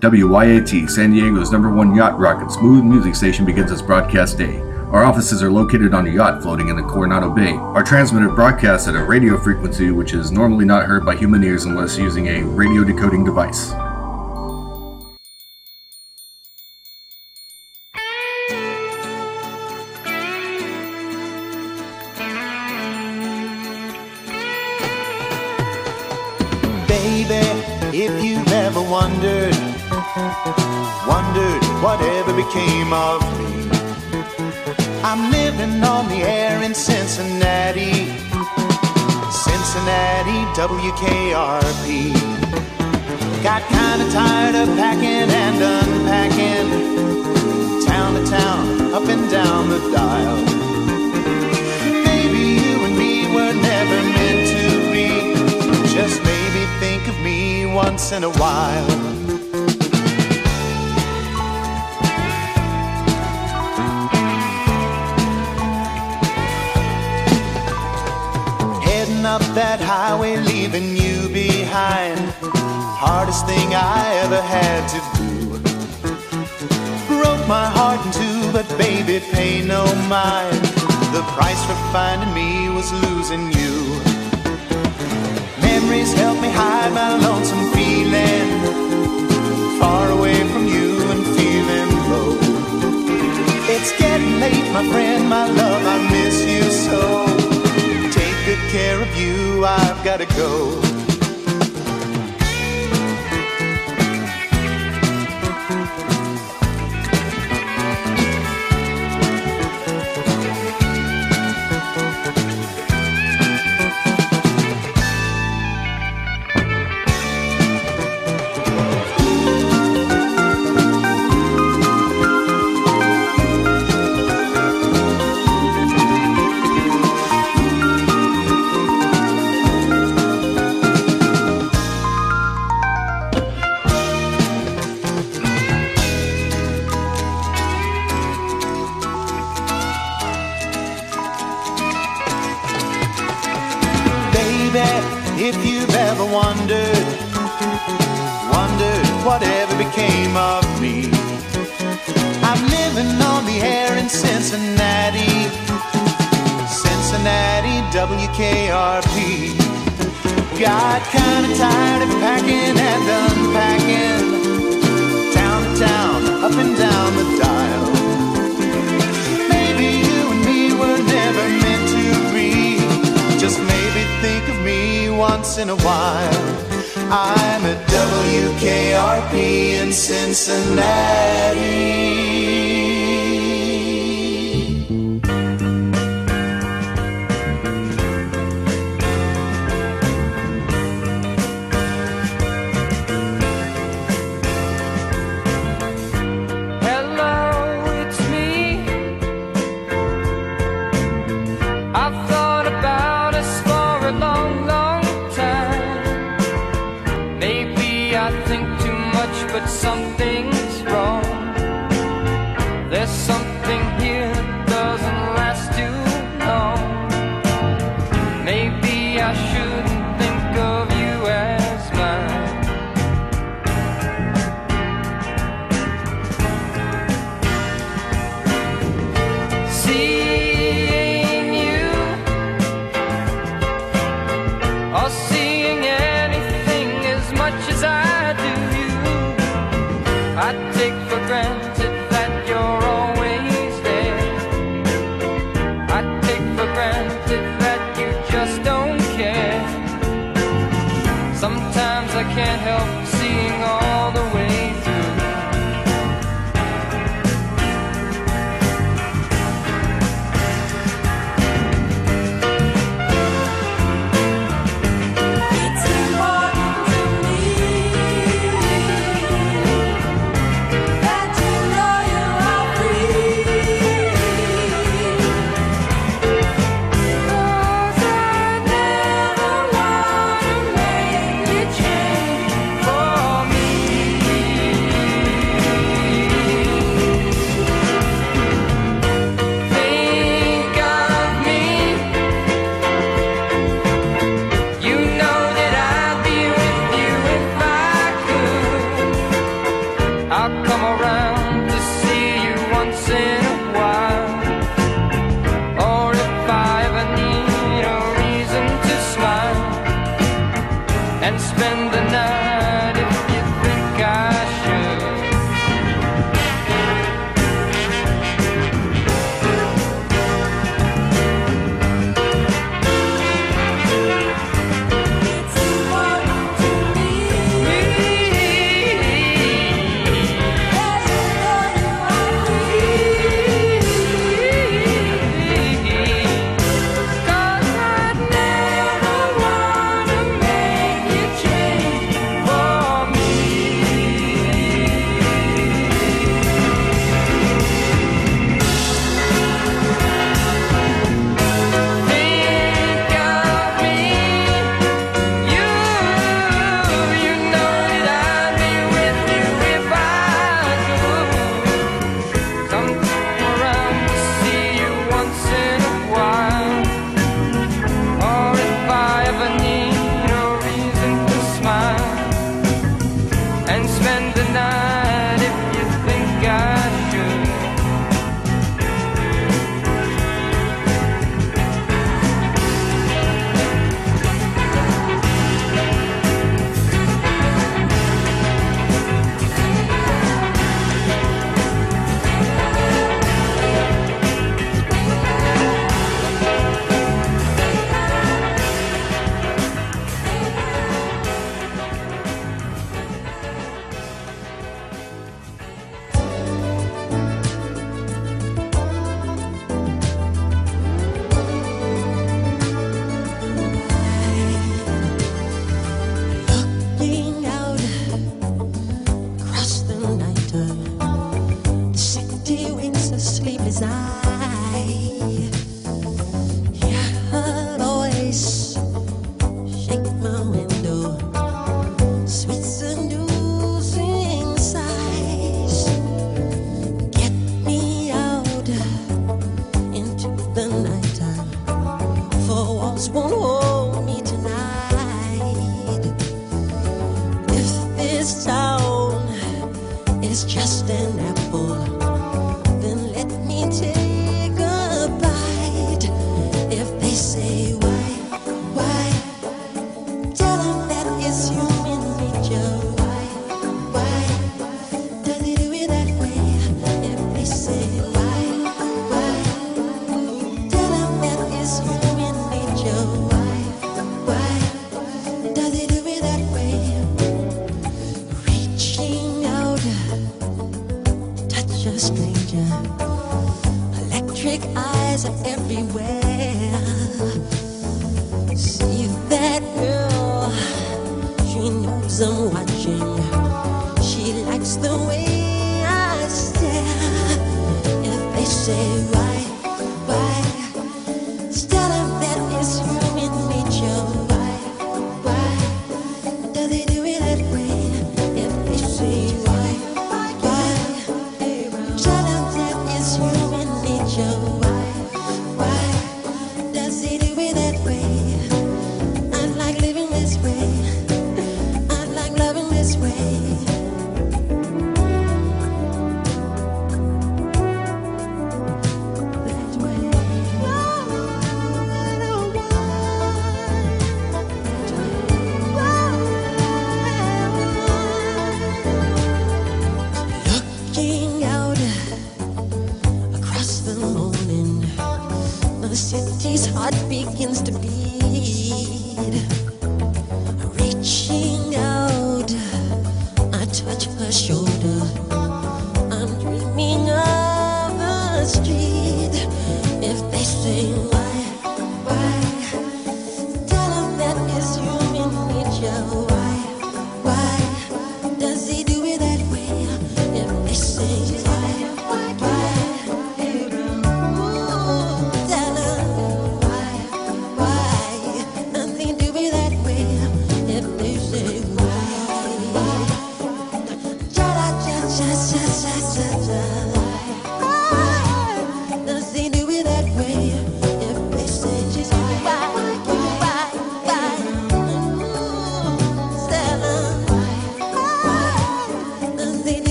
WYAT, San Diego's number one yacht rock and smooth music station, begins its broadcast day. Our offices are located on a yacht floating in the Coronado Bay. Our transmitter broadcasts at a radio frequency which is normally not heard by human ears unless using a radio decoding device. WKRP. Got kinda tired of packing and unpacking, town to town, up and down the dial. Maybe you and me were never meant to be. Just maybe think of me once in a while. Up that highway, leaving you behind. Hardest thing I ever had to do. Broke my heart in two, but baby, pay no mind. The price for finding me was losing you. Memories help me hide my lonesome feeling. Far away from you and feeling low. It's getting late, my friend, my love, I miss you so. Take care of you, I've gotta go. WKRP in Cincinnati.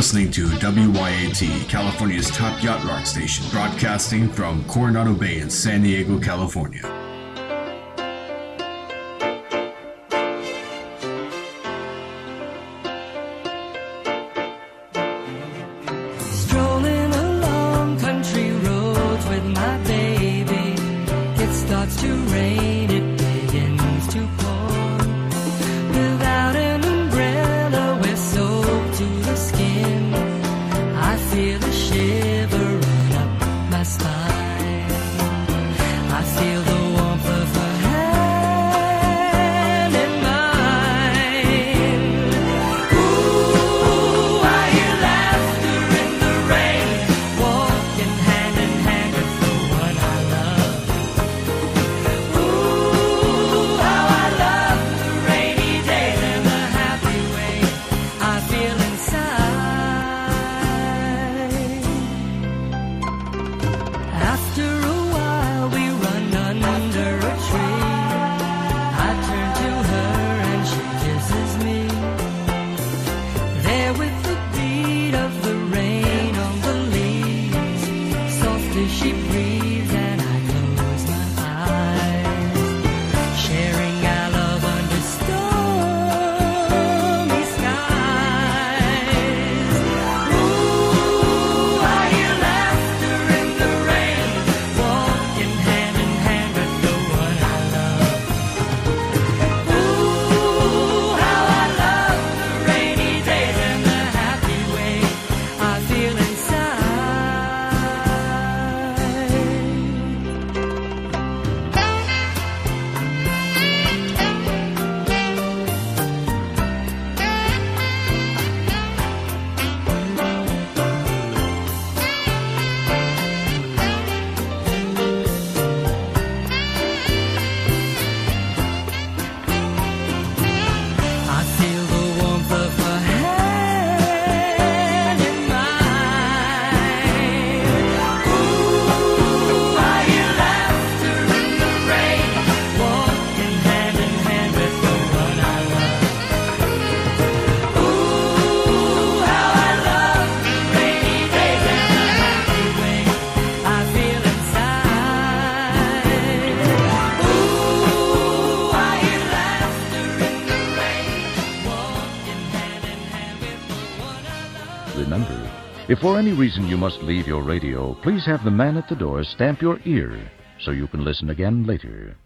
listening to WYAT, California's top yacht rock station, broadcasting from Coronado Bay in San Diego, California. for any reason you must leave your radio, please have the man at the door stamp your ear so you can listen again later.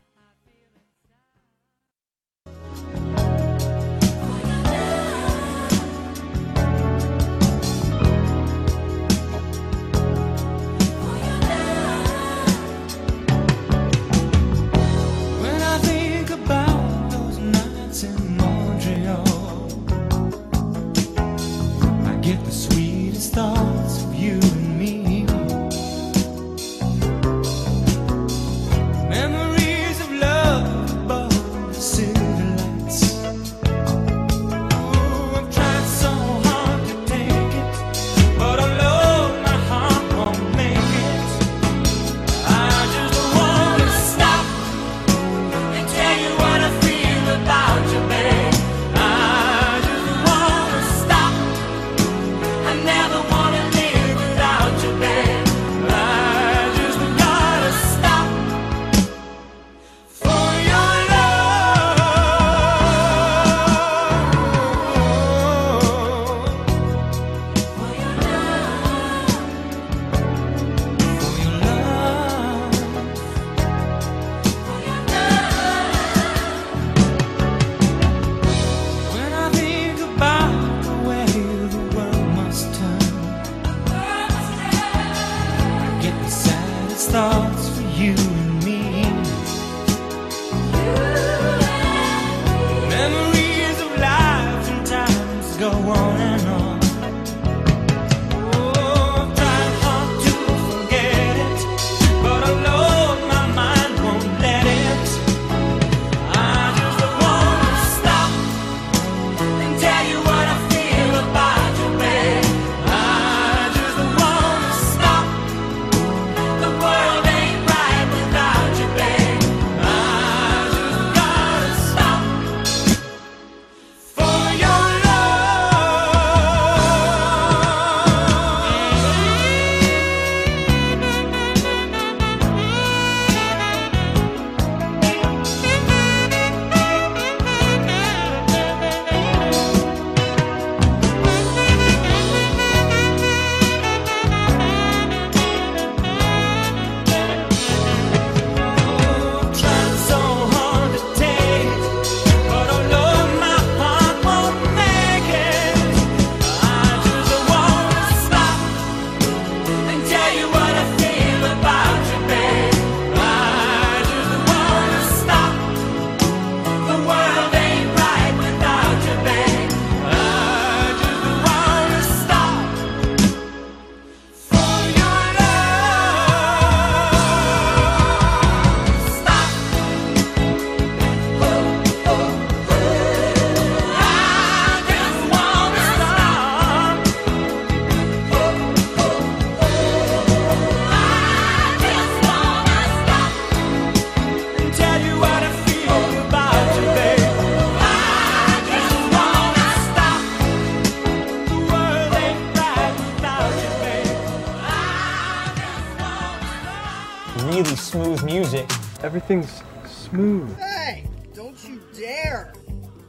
everything's smooth. Hey, don't you dare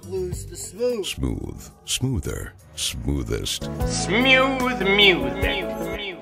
lose the smooth. Smooth, smoother, smoothest. Smooth music.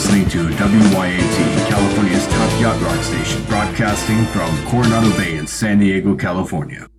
listening to WYAT, California's top yacht rock station, broadcasting from Coronado Bay in San Diego, California.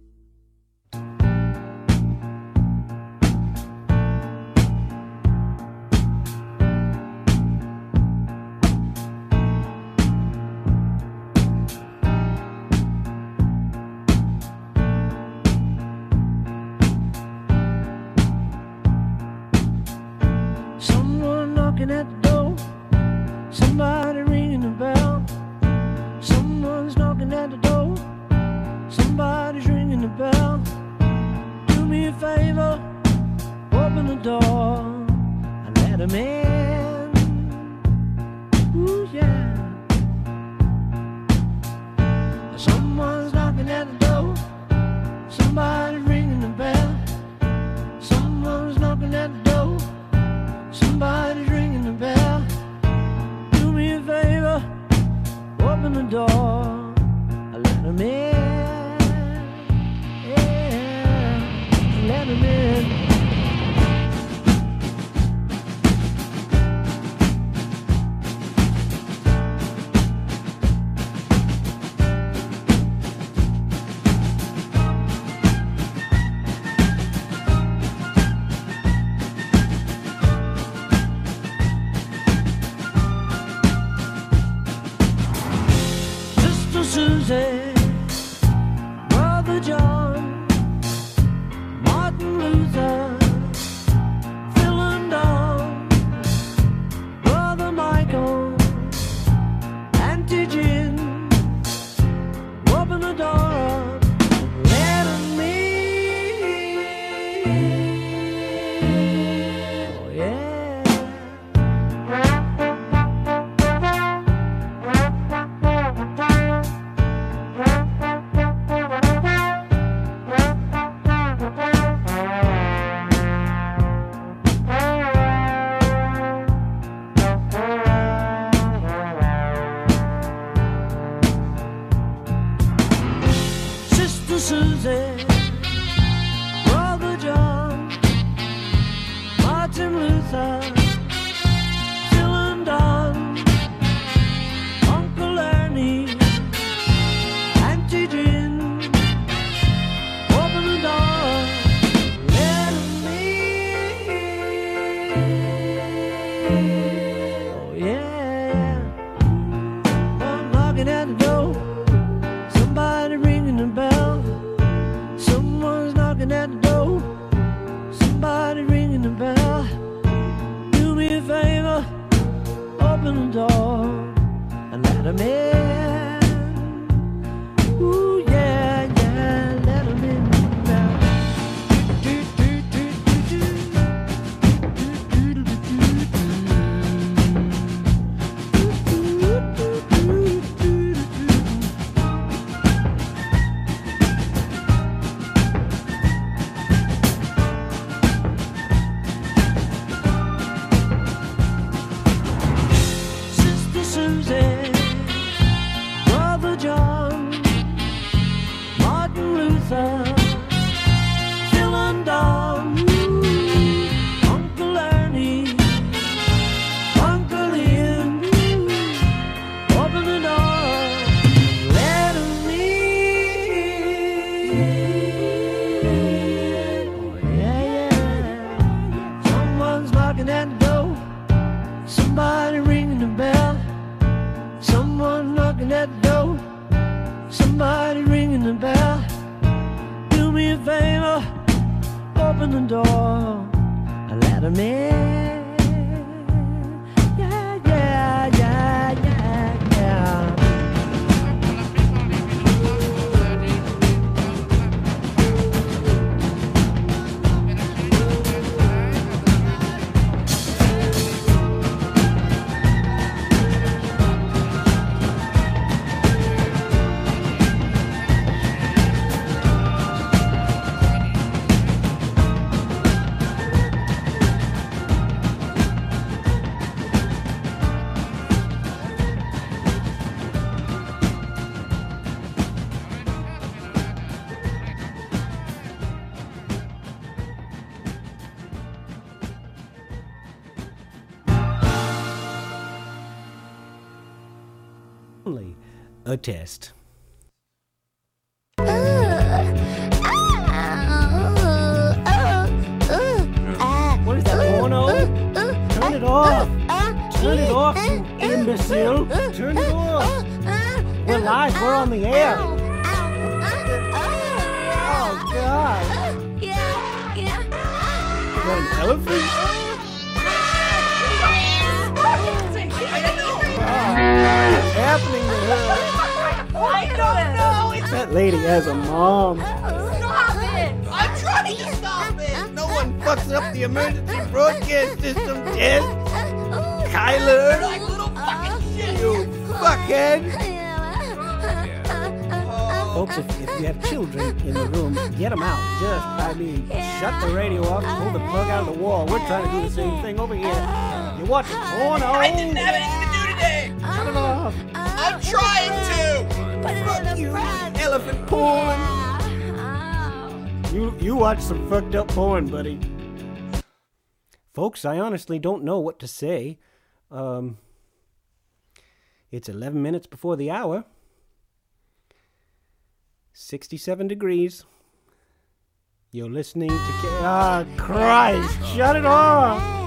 books. I honestly don't know what to say. Um, it's 11 minutes before the hour. 67 degrees. You're listening to. Ah, Christ! Shut it off!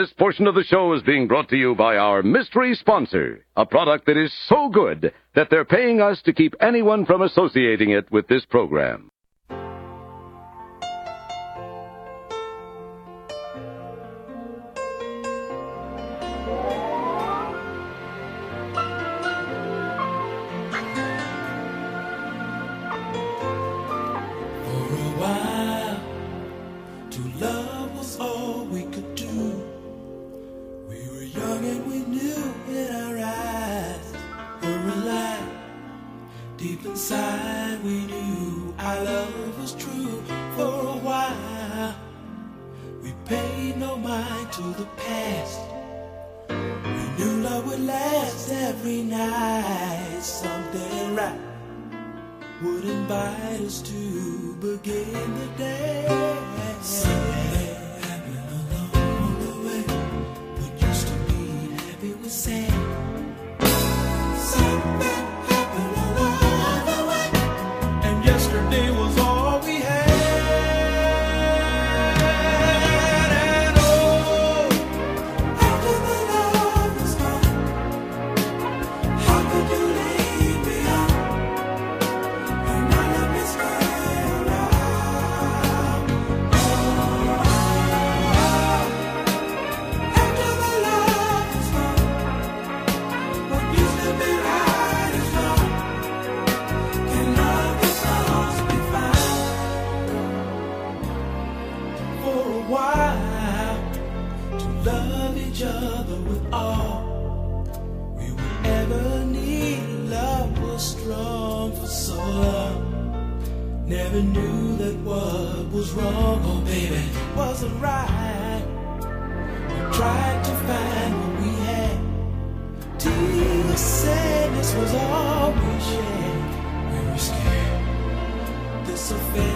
This portion of the show is being brought to you by our mystery sponsor, a product that is so good that they're paying us to keep anyone from associating it with this program. inside we knew our love was true for a while. We paid no mind to the past. We knew love would last every night. Something right would invite us to begin the day. Something never knew that what was wrong, oh baby, wasn't right. We tried to find what we had. Tears the sadness was all we shared. We were scared. This affair.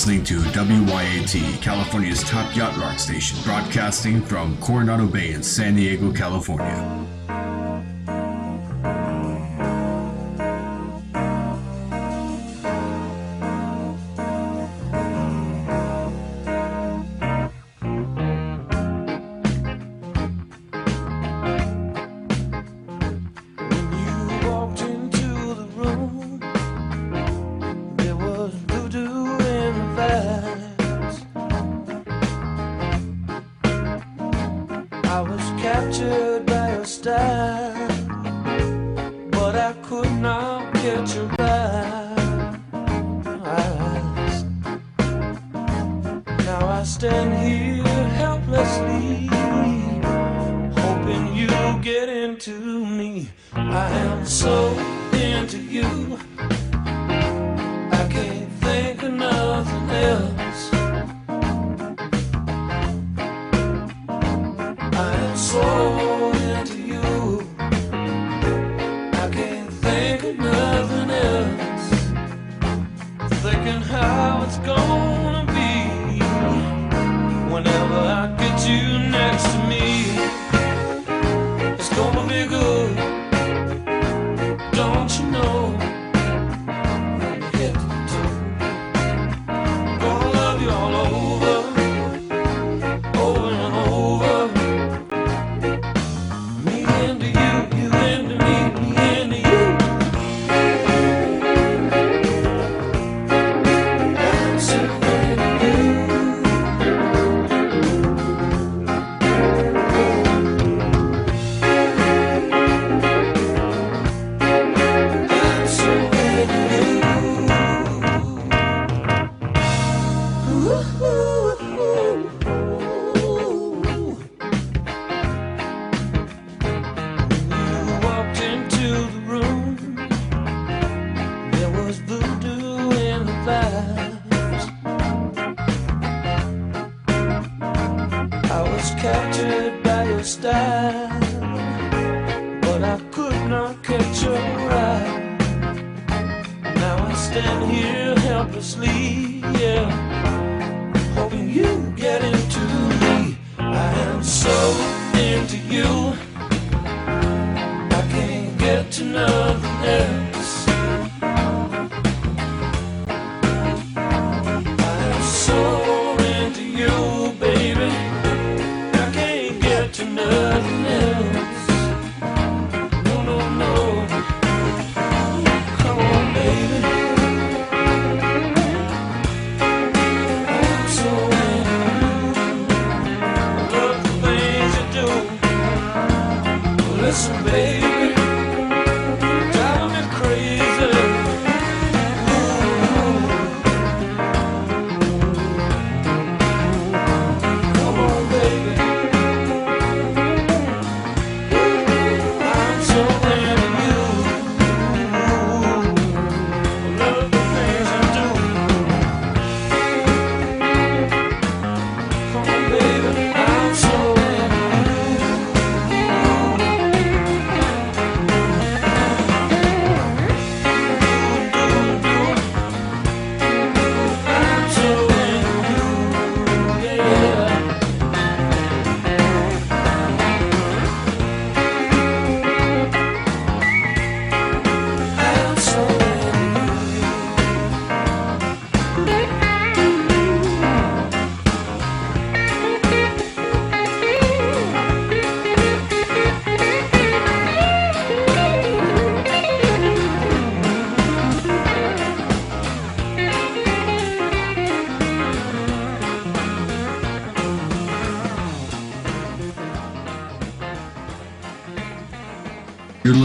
listening to WYAT, California's top yacht rock station, broadcasting from Coronado Bay in San Diego, California. Stand here helplessly, hoping you get into me. I am so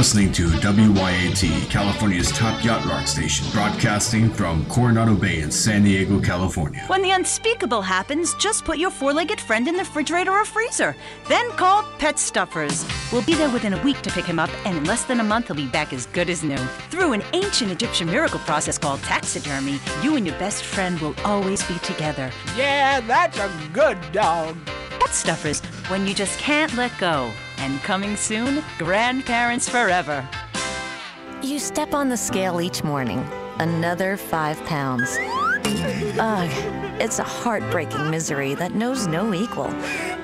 listening to WYAT, California's top yacht rock station, broadcasting from Coronado Bay in San Diego, California. When the unspeakable happens, just put your four legged friend in the refrigerator or freezer. Then call Pet Stuffers. We'll be there within a week to pick him up, and in less than a month, he'll be back as good as new. Through an ancient Egyptian miracle process called taxidermy, you and your best friend will always be together. Yeah, that's a good dog. Pet Stuffers, when you just can't let go. And coming soon, grandparents forever. You step on the scale each morning, another five pounds. Ugh, it's a heartbreaking misery that knows no equal.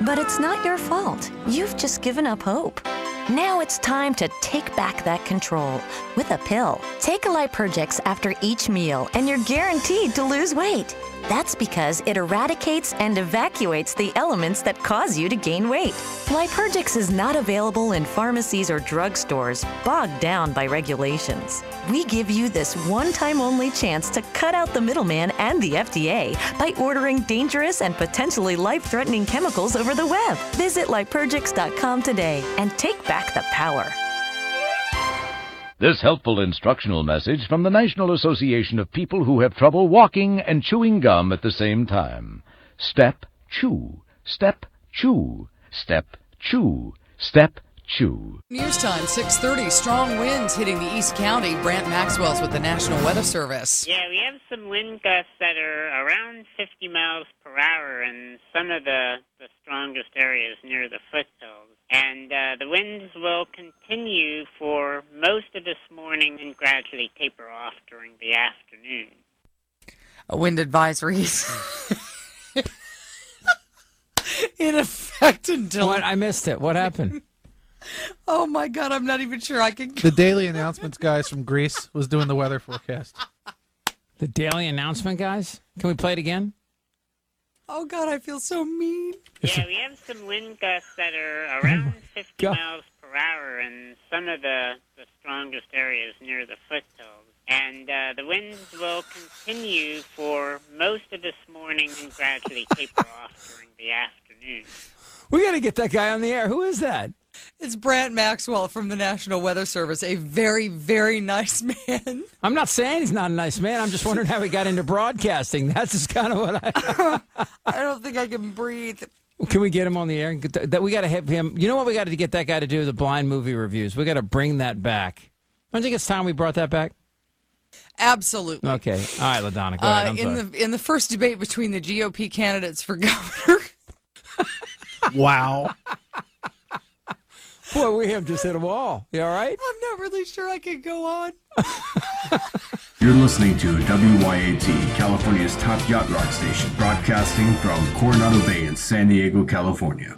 But it's not your fault. You've just given up hope. Now it's time to take back that control with a pill. Take a Lipergix after each meal, and you're guaranteed to lose weight. That's because it eradicates and evacuates the elements that cause you to gain weight. Lipergix is not available in pharmacies or drugstores, bogged down by regulations. We give you this one time only chance to cut out the middleman and the FDA by ordering dangerous and potentially life threatening chemicals over the web. Visit Lipergix.com today and take back the power. This helpful instructional message from the National Association of People Who Have Trouble Walking and Chewing Gum at the Same Time. STEP chew. Step, chew. Step, chew. Step, chew. News time, 6:30. Strong winds hitting the East County. Brant Maxwell's with the National Weather Service. Yeah, we have some wind gusts that are around 50 miles per hour in some of the, the strongest areas near the foothills. And uh, the winds will continue for most of this morning and gradually taper off during the afternoon. A wind advisories in effect until. What? I missed it. What happened? Oh my God, I'm not even sure I can. The daily announcements guys from Greece was doing the weather forecast. The daily announcement, guys? Can we play it again? Oh God, I feel so mean. Yeah, we have some wind gusts that are around 50 God. miles per hour in some of the, the strongest areas near the foothills. And uh, the winds will continue for most of this morning and gradually taper off during the afternoon. We got to get that guy on the air. Who is that? It's Brant Maxwell from the National Weather Service, a very, very nice man. I'm not saying he's not a nice man. I'm just wondering how he got into broadcasting. That's just kind of what I. I don't think I can breathe. Can we get him on the air? That, that we got to have him. You know what we got to get that guy to do? The blind movie reviews. We got to bring that back. Don't you think it's time we brought that back? Absolutely. Okay. All right, Ladonna. Go ahead. Uh, I'm in sorry. the in the first debate between the GOP candidates for governor, Wow. Boy, we have just hit a wall. You all right? I'm not really sure I can go on. You're listening to WYAT, California's top yacht rock station, broadcasting from Coronado Bay in San Diego, California.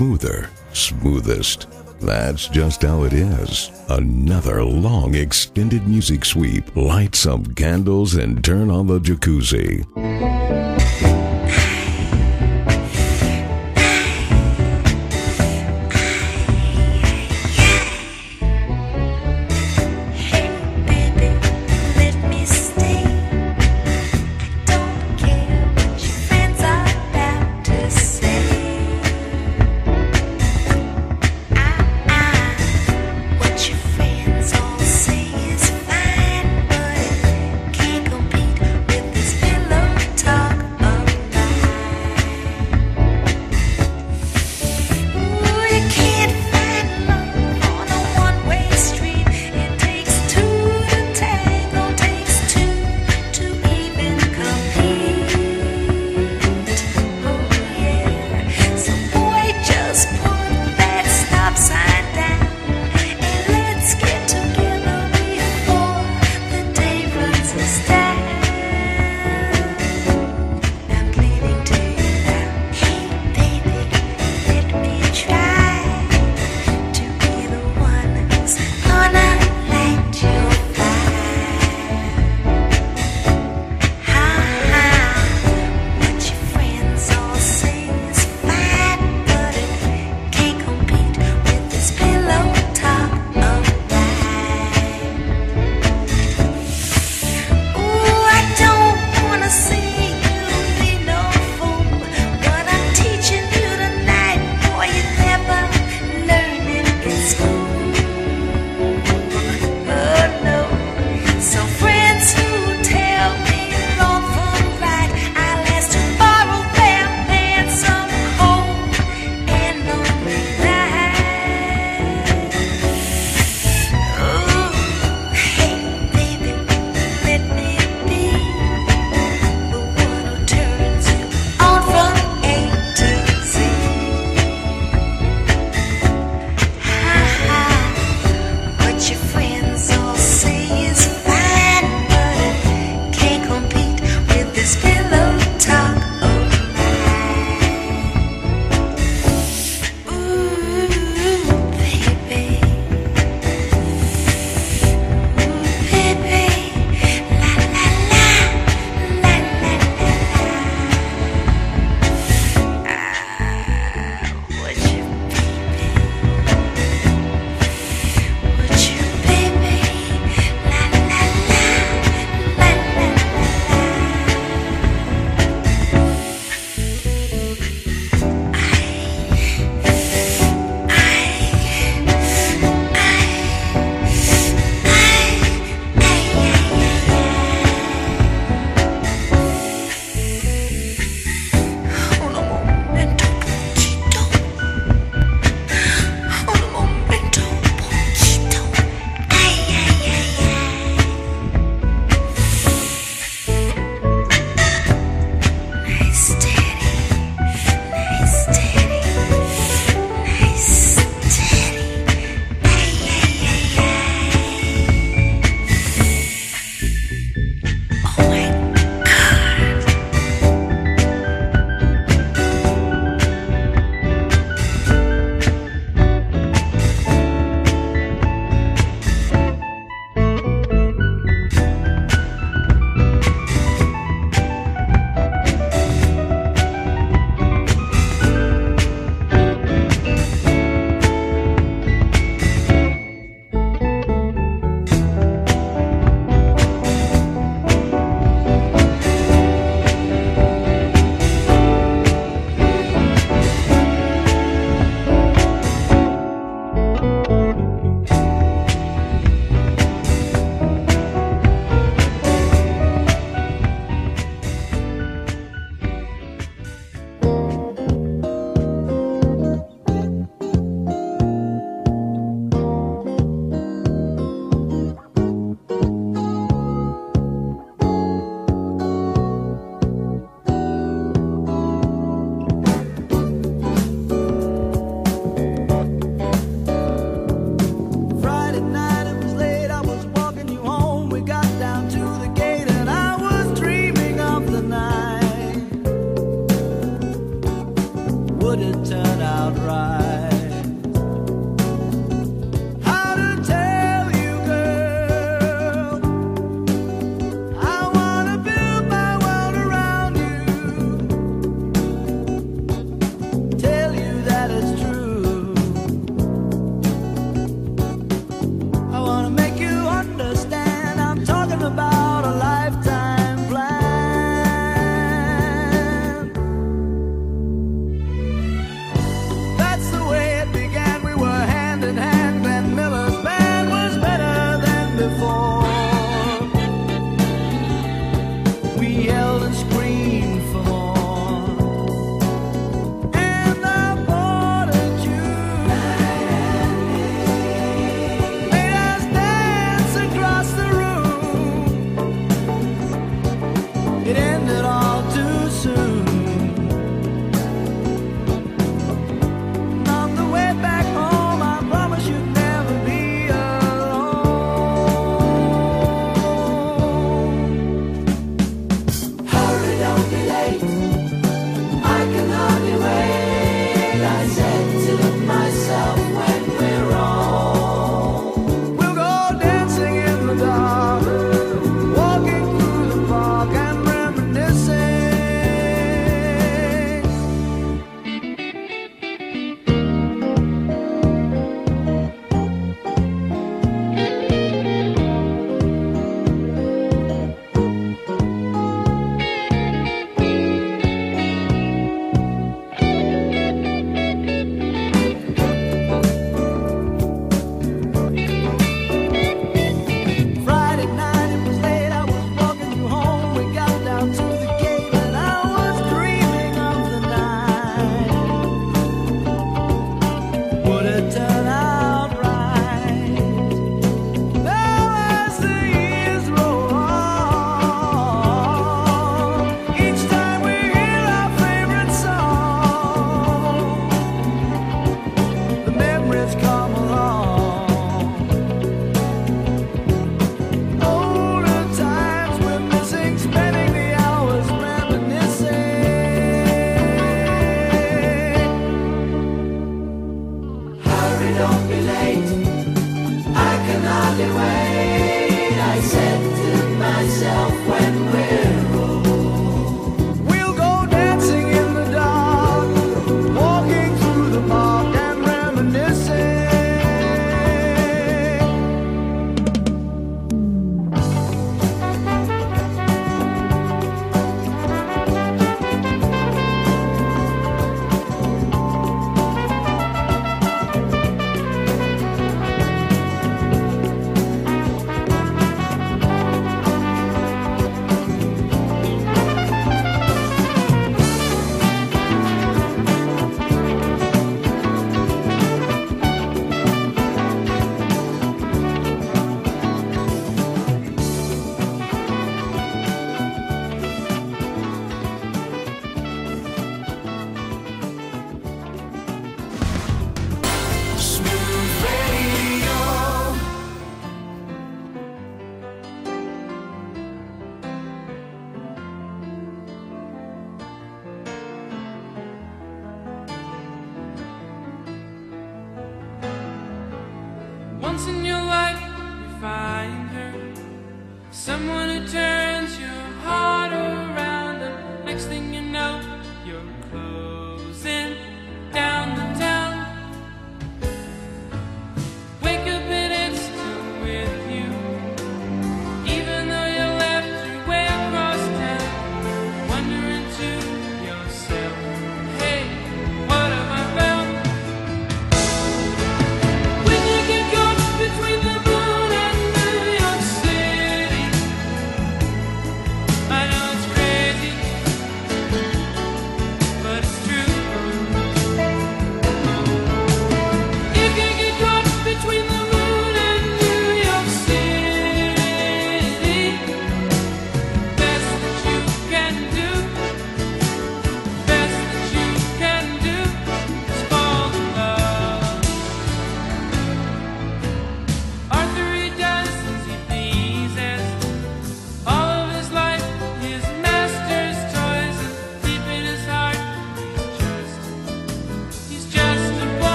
Smoother, smoothest. That's just how it is. Another long extended music sweep. Light some candles and turn on the jacuzzi.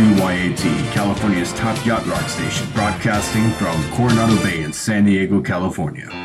WYAT, California's top yacht rock station, broadcasting from Coronado Bay in San Diego, California.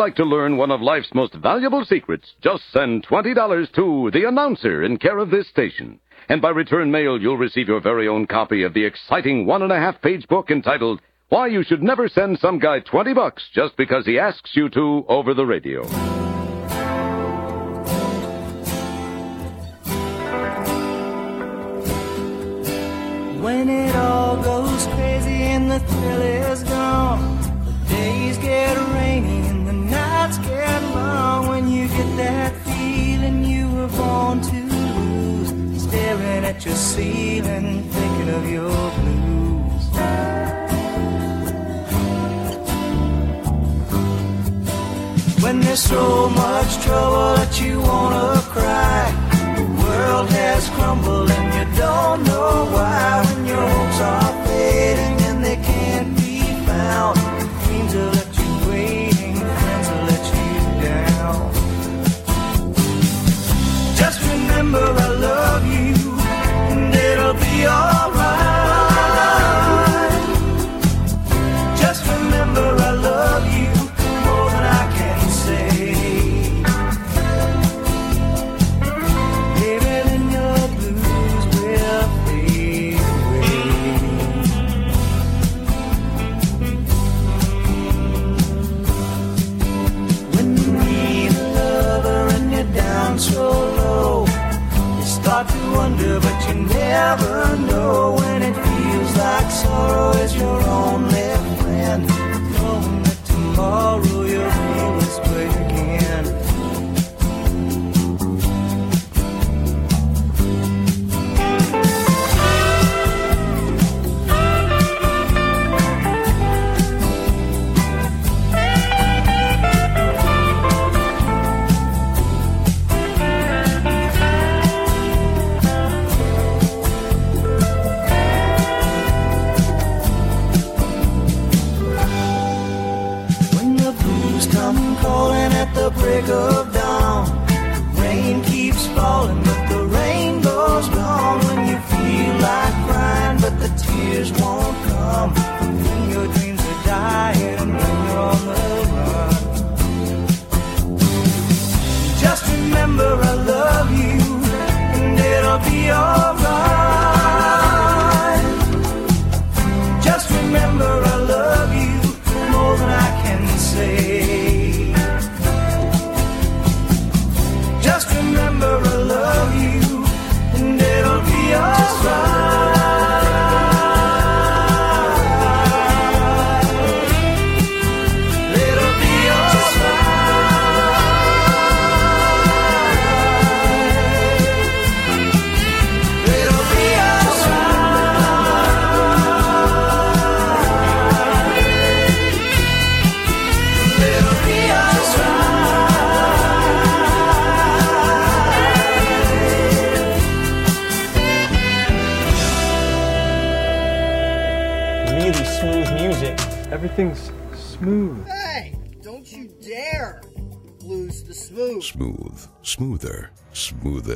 like to learn one of life's most valuable secrets, just send $20 to the announcer in care of this station. And by return mail, you'll receive your very own copy of the exciting one and a half page book entitled Why You Should Never Send Some Guy 20 Bucks Just Because He Asks You to Over the Radio. When it all goes crazy and the thrill is gone, the days get rainy not scared long when you get that feeling you were born to lose. Staring at your ceiling, thinking of your blues. When there's so much trouble that you wanna cry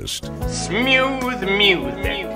Smooth music.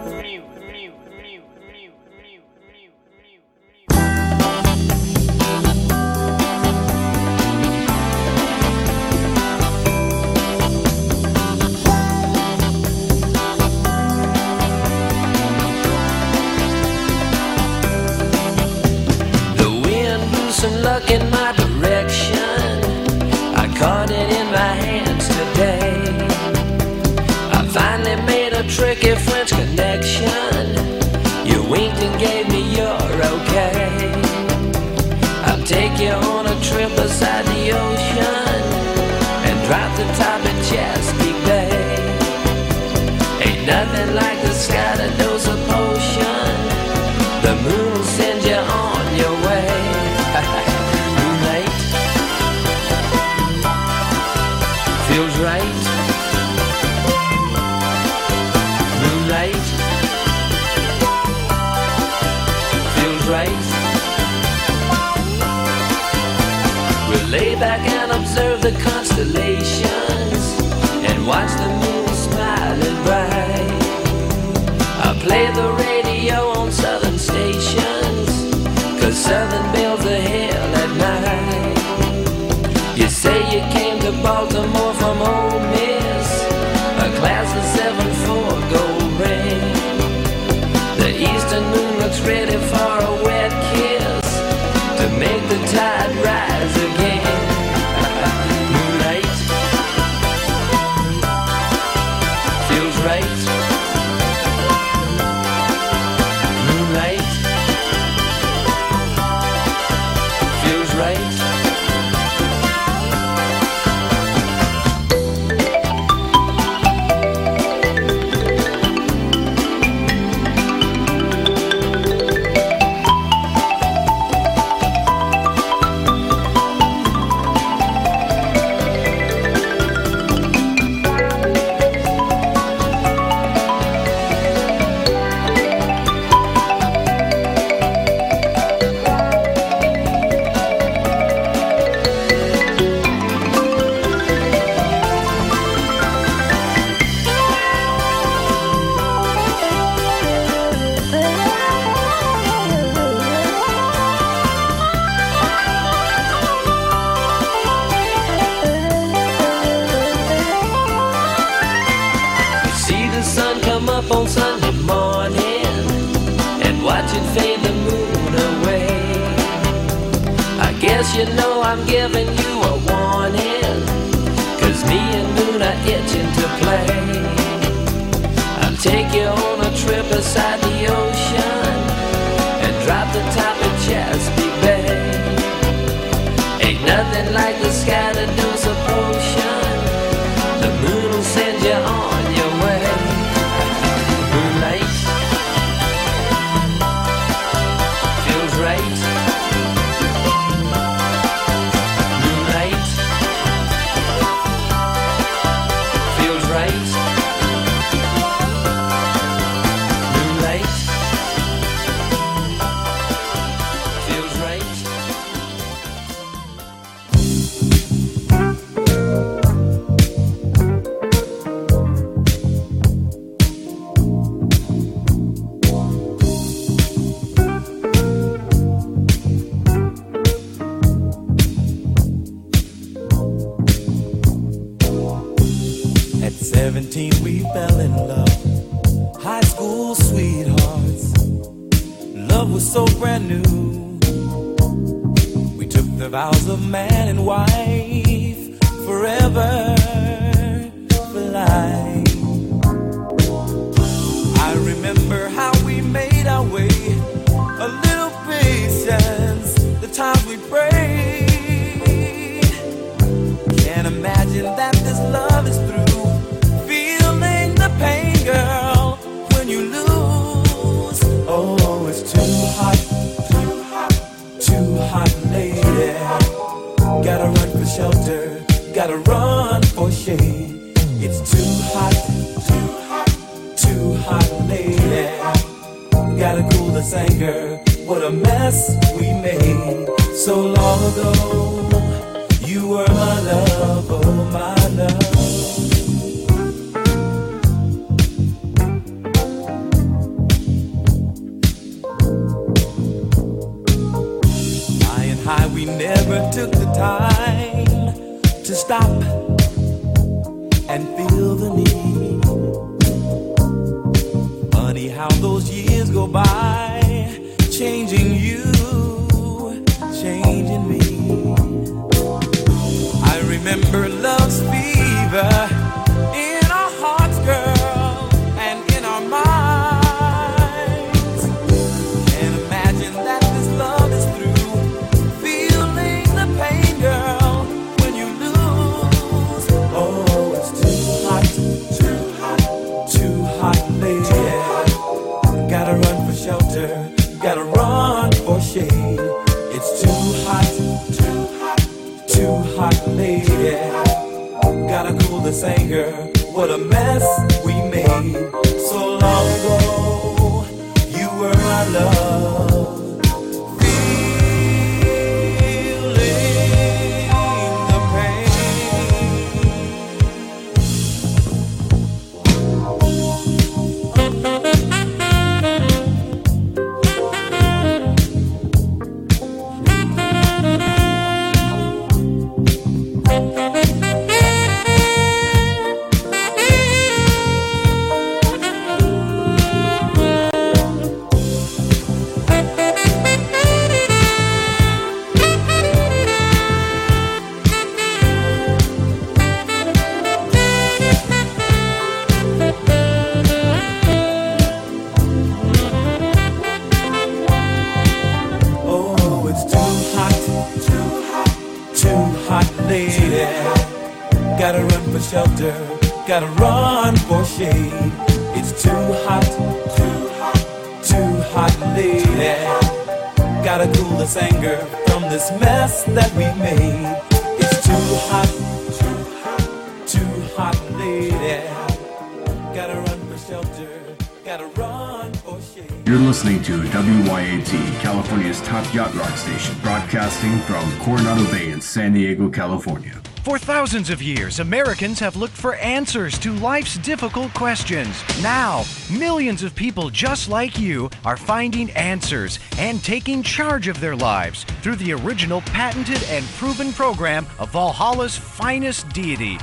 California. For thousands of years, Americans have looked for answers to life's difficult questions. Now, millions of people just like you are finding answers and taking charge of their lives through the original patented and proven program of Valhalla's finest deity,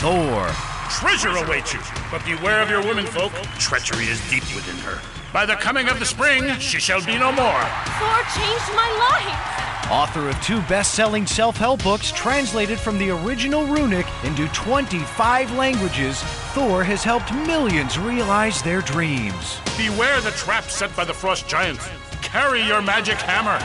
Thor. Treasure awaits you, but beware of your womenfolk. Treachery is deep within her. By the coming of the spring, she shall be no more. Thor changed my life. Author of two best selling self help books translated from the original runic into 25 languages, Thor has helped millions realize their dreams. Beware the trap set by the frost giant. Carry your magic hammer.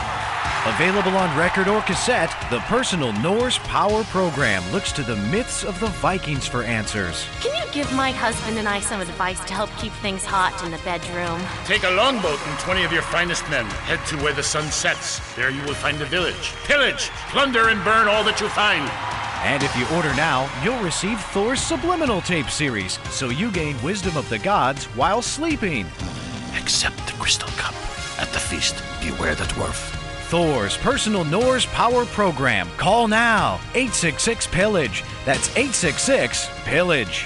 Available on record or cassette, the personal Norse Power Program looks to the myths of the Vikings for answers. Can you give my husband and I some advice to help keep things hot in the bedroom? Take a longboat and 20 of your finest men. Head to where the sun sets. There you will find a village. Pillage, plunder, and burn all that you find. And if you order now, you'll receive Thor's Subliminal Tape Series, so you gain wisdom of the gods while sleeping. Accept the crystal cup. At the feast, beware the dwarf. Thor's personal Norse Power Program. Call now 866 Pillage. That's 866 Pillage.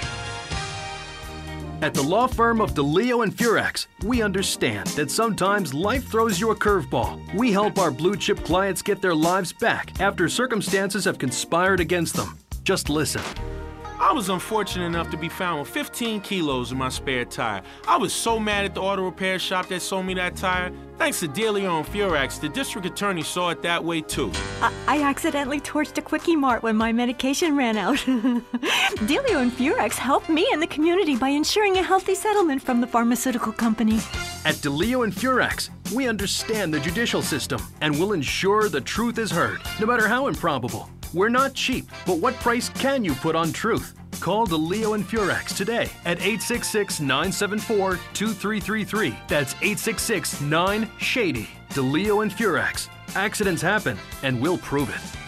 At the law firm of DeLeo and Furex, we understand that sometimes life throws you a curveball. We help our blue chip clients get their lives back after circumstances have conspired against them. Just listen. I was unfortunate enough to be found with 15 kilos in my spare tire. I was so mad at the auto repair shop that sold me that tire. Thanks to DeLeo and Furax, the district attorney saw it that way too. I, I accidentally torched a Quickie Mart when my medication ran out. DeLeo and Furex helped me and the community by ensuring a healthy settlement from the pharmaceutical company. At DeLeo and Furax, we understand the judicial system and will ensure the truth is heard, no matter how improbable. We're not cheap, but what price can you put on truth? Call DeLeo and Furax today at 866 974 2333. That's 866 9 Shady. DeLeo and Furax. Accidents happen, and we'll prove it.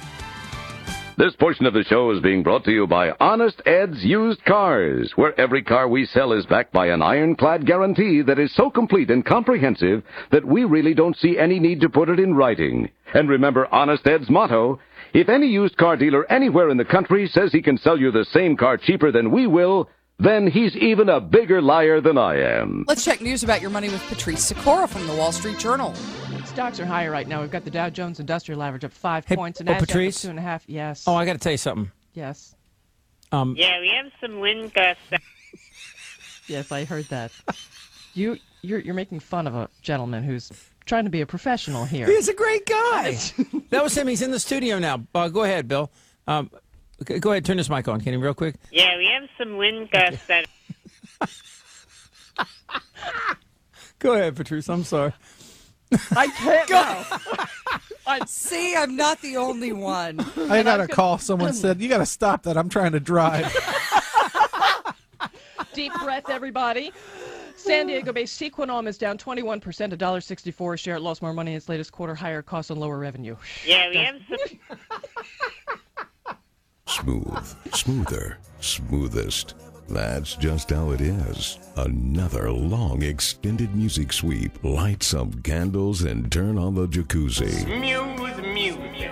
This portion of the show is being brought to you by Honest Ed's Used Cars, where every car we sell is backed by an ironclad guarantee that is so complete and comprehensive that we really don't see any need to put it in writing. And remember Honest Ed's motto, if any used car dealer anywhere in the country says he can sell you the same car cheaper than we will, then he's even a bigger liar than I am. Let's check news about your money with Patrice Sikora from the Wall Street Journal. Stocks are higher right now. We've got the Dow Jones Industrial Average up five Hey, points and oh, Nasdaq up Patrice? two and a half. Yes. Oh, I got to tell you something. Yes. Um, Yeah, we have some wind gusts. Yes, I heard that. you you're you're making fun of a gentleman who's trying to be a professional here. He's a great guy. that was him. He's in the studio now. Uh, go ahead, Bill. Um, g- go ahead. Turn this mic on, can you, real quick? Yeah, we have some wind gusts that. Go ahead, Patrice. I'm sorry. I can't now. See, I'm not the only one. I got a call. Someone said, You got to stop that. I'm trying to drive. Deep breath, everybody. San Diego-based Sequenom is down 21%, $1.64 a share. It lost more money in its latest quarter, higher costs and lower revenue. Yeah, we have some. Smooth, smoother, smoothest. That's just how it is. Another long extended music sweep. Light some candles and turn on the jacuzzi. Smooth music.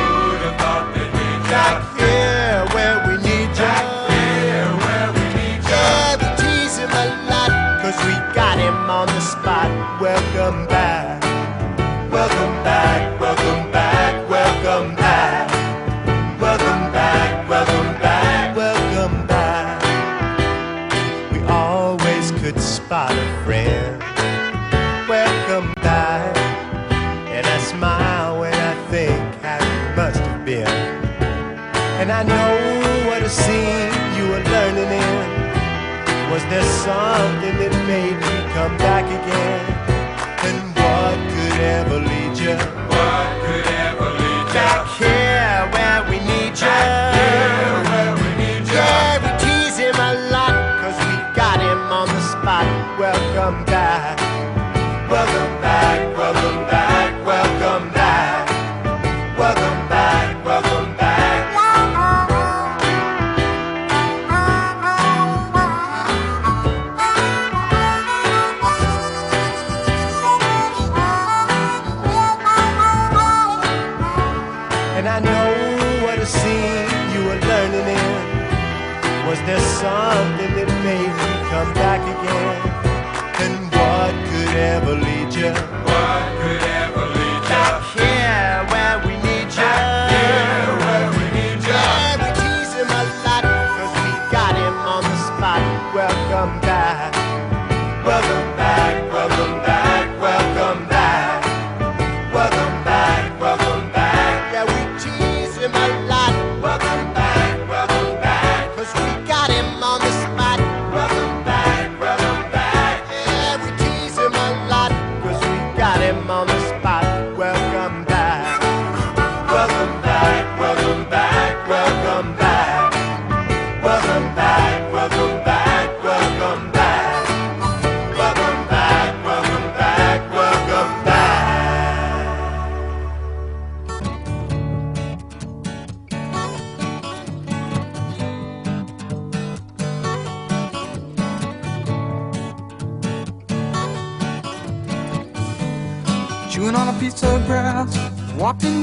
Welcome back. Welcome back. Welcome back.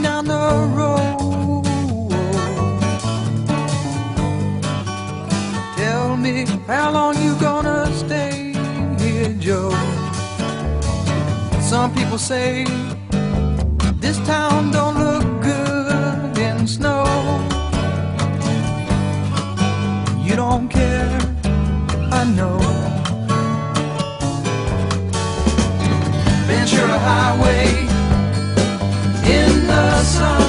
down the road. Tell me how long you gonna stay here, Joe. Some people say this town don't look good in snow. You don't care, I know. Ventura Highway the sun.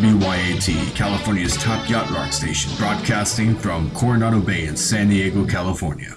WYAT, California's top yacht rock station, broadcasting from Coronado Bay in San Diego, California.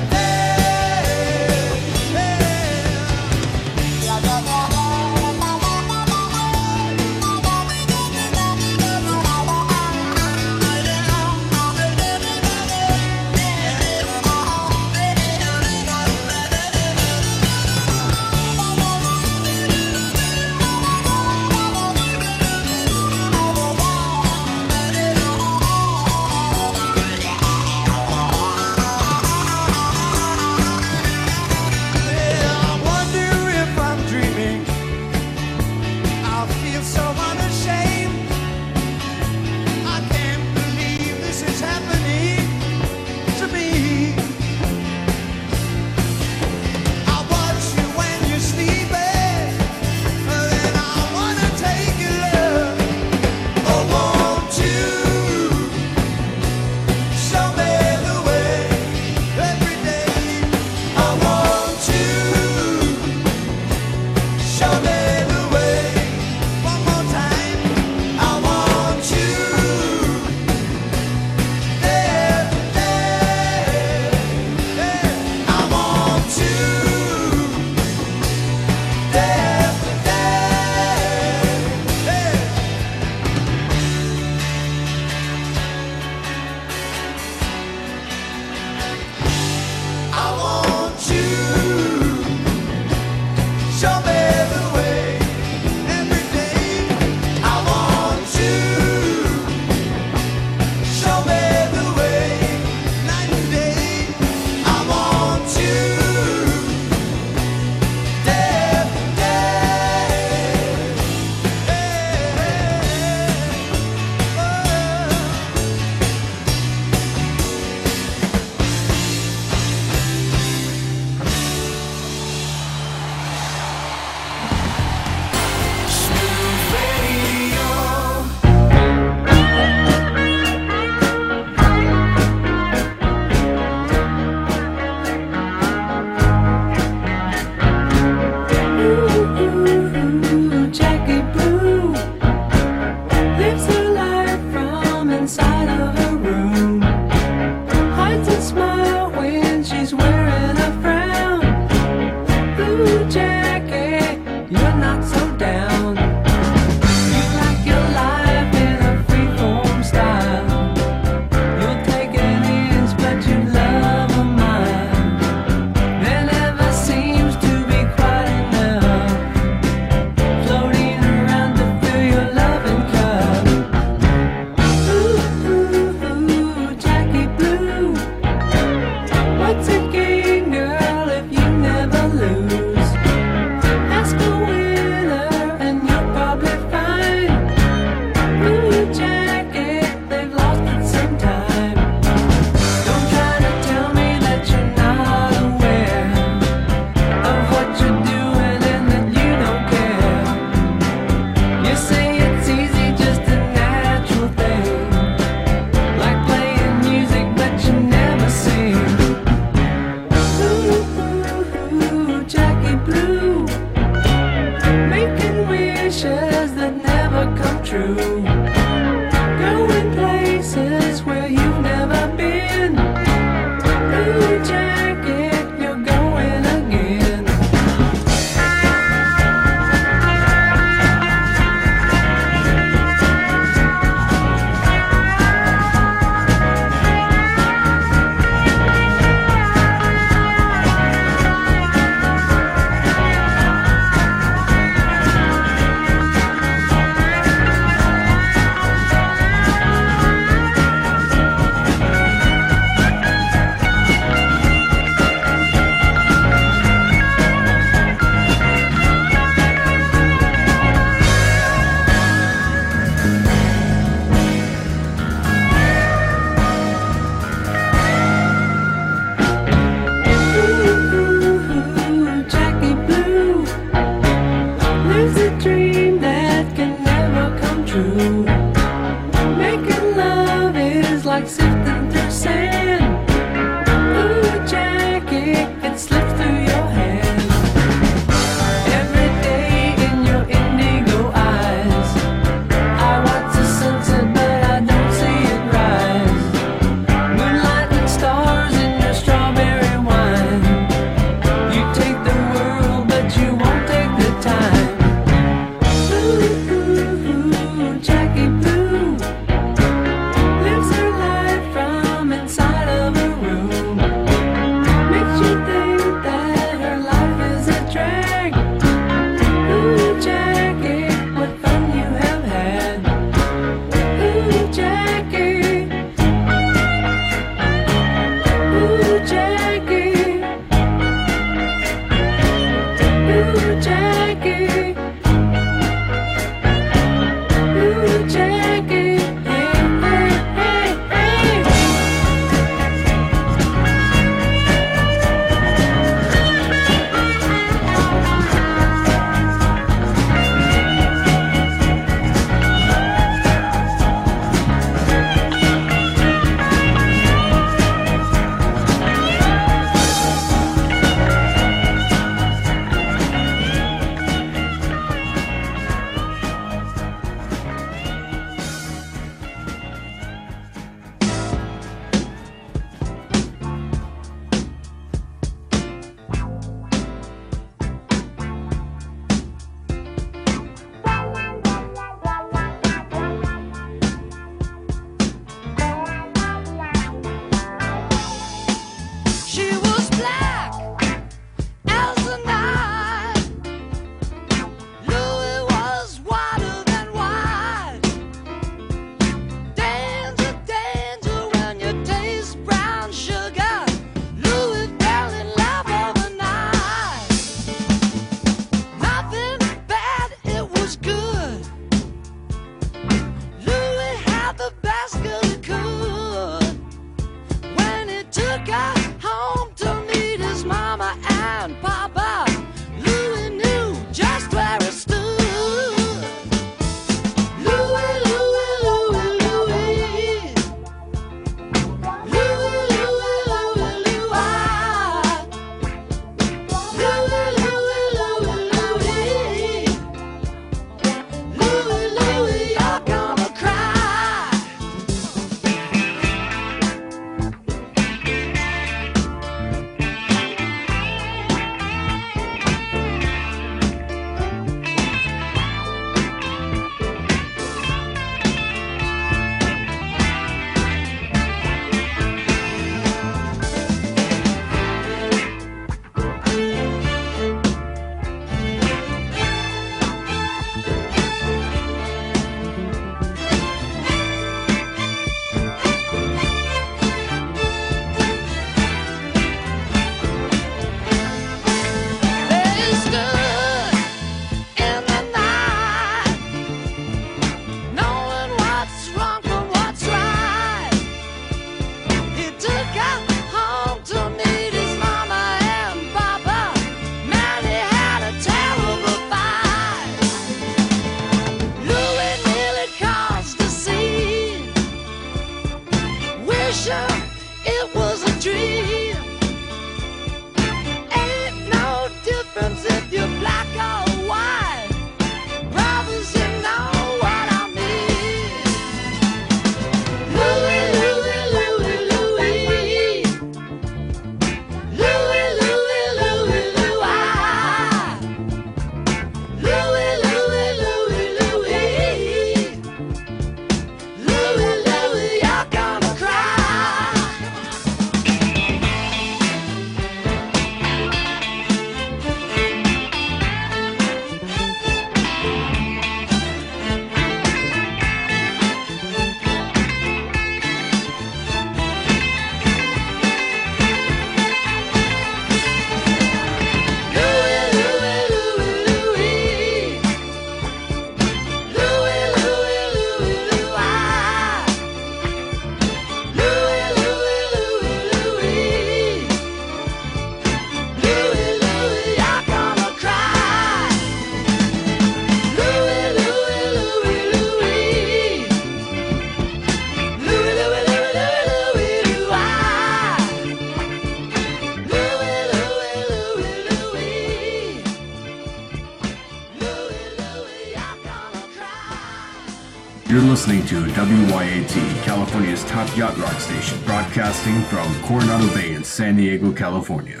listening to WYAT, California's top yacht rock station, broadcasting from Coronado Bay in San Diego, California.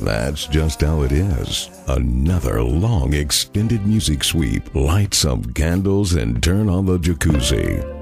That's just how it is. Another long extended music sweep. Light some candles and turn on the jacuzzi.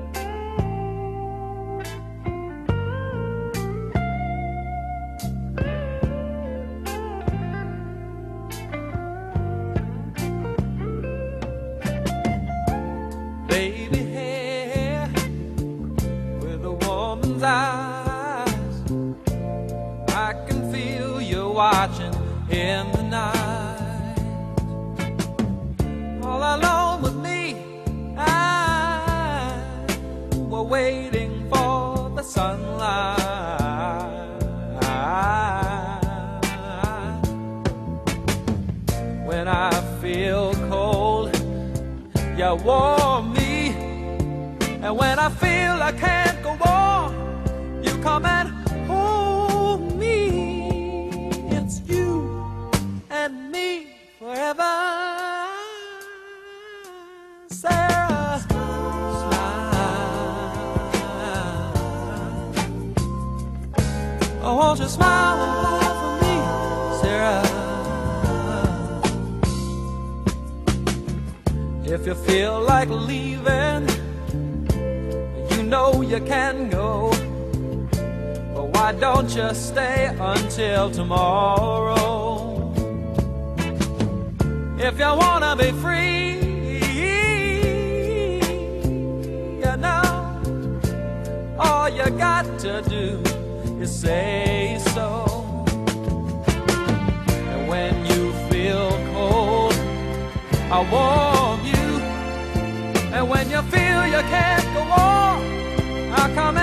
Why don't you stay until tomorrow? If you wanna be free, you know, all you got to do is say so. And when you feel cold, I warm you. And when you feel you can't go on, I come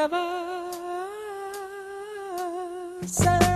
ever since.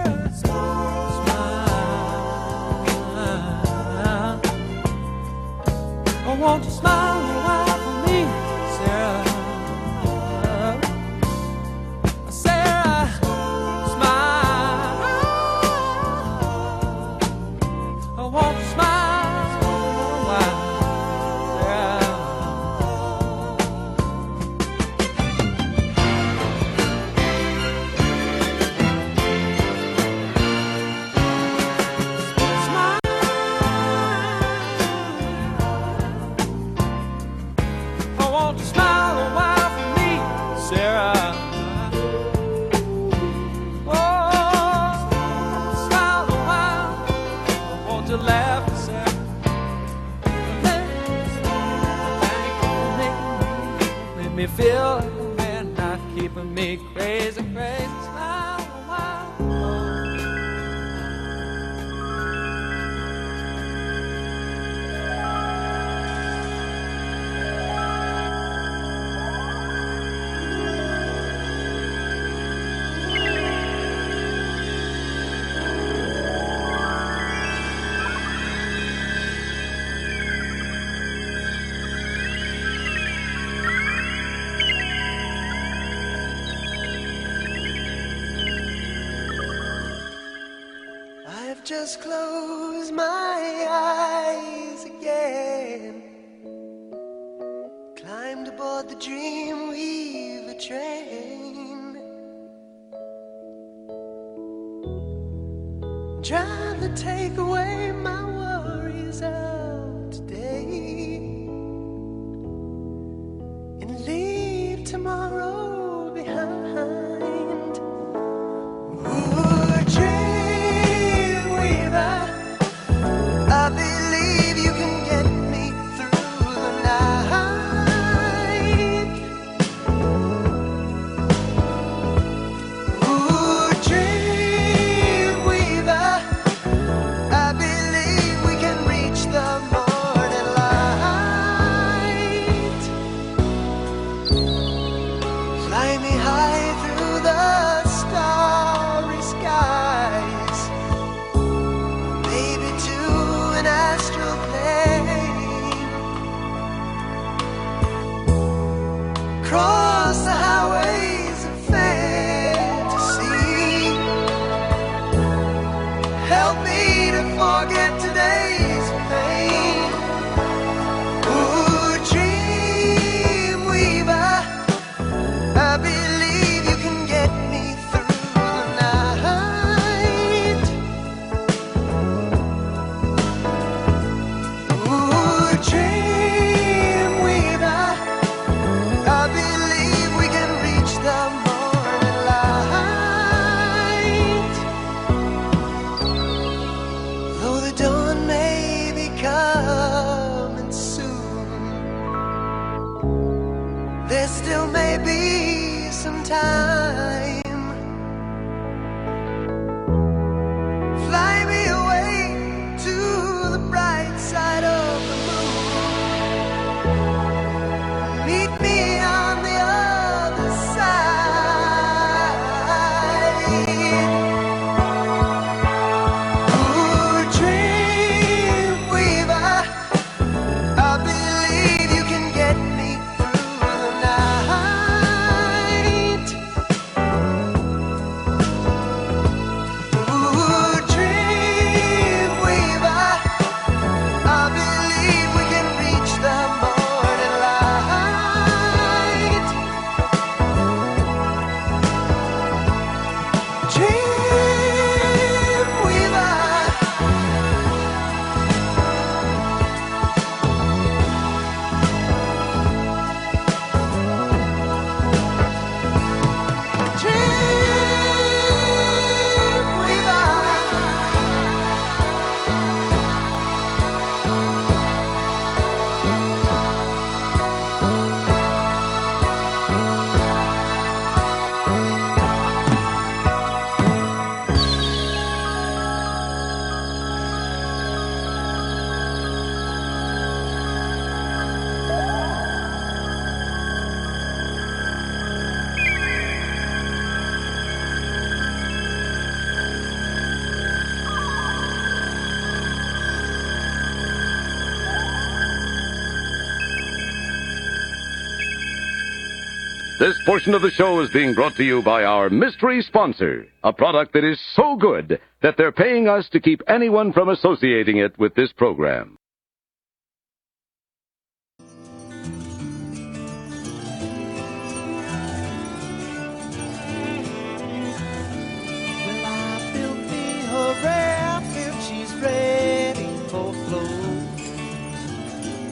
This portion of the show is being brought to you by our mystery sponsor, a product that is so good that they're paying us to keep anyone from associating it with this program.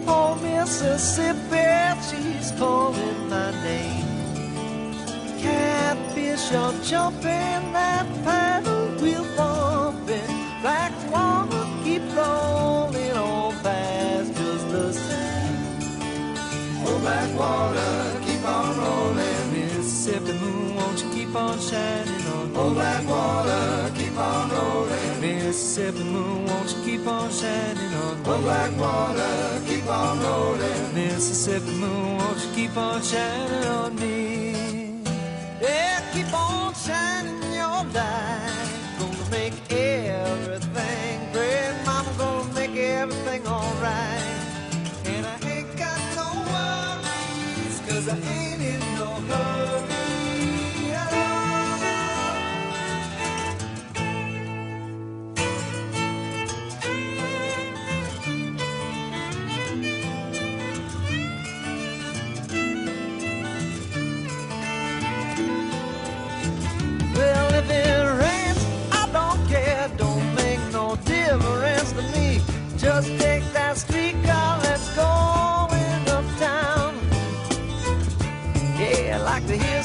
Oh, Mississippi, she's calling my name. Catfish are jumping, that paddle wheel bumping. Black water keep rolling on past just the same. Oh, black water keep on rolling. Mississippi moon, won't you keep on shining on me? Oh, black water keep on rolling. Mississippi moon, won't you keep on shining on me? Oh, black water keep on rolling. Mississippi moon, won't you keep on shining on me? Keep on shining your light. Gonna make everything great. Mama gonna make everything alright.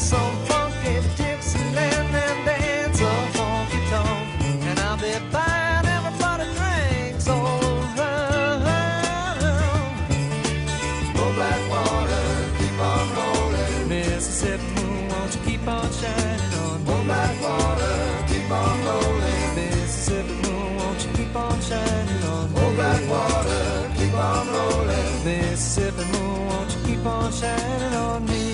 Some funky Dixieland and dance a tonk. And I'll be buying everybody drinks all around. Oh, black water, keep on rolling. Mississippi moon, won't you keep on shining on me? Oh, black water, keep on rolling. Mississippi moon, won't you keep on shining on me? Oh, black water, keep on rolling. Mississippi moon, won't you keep on shining on me?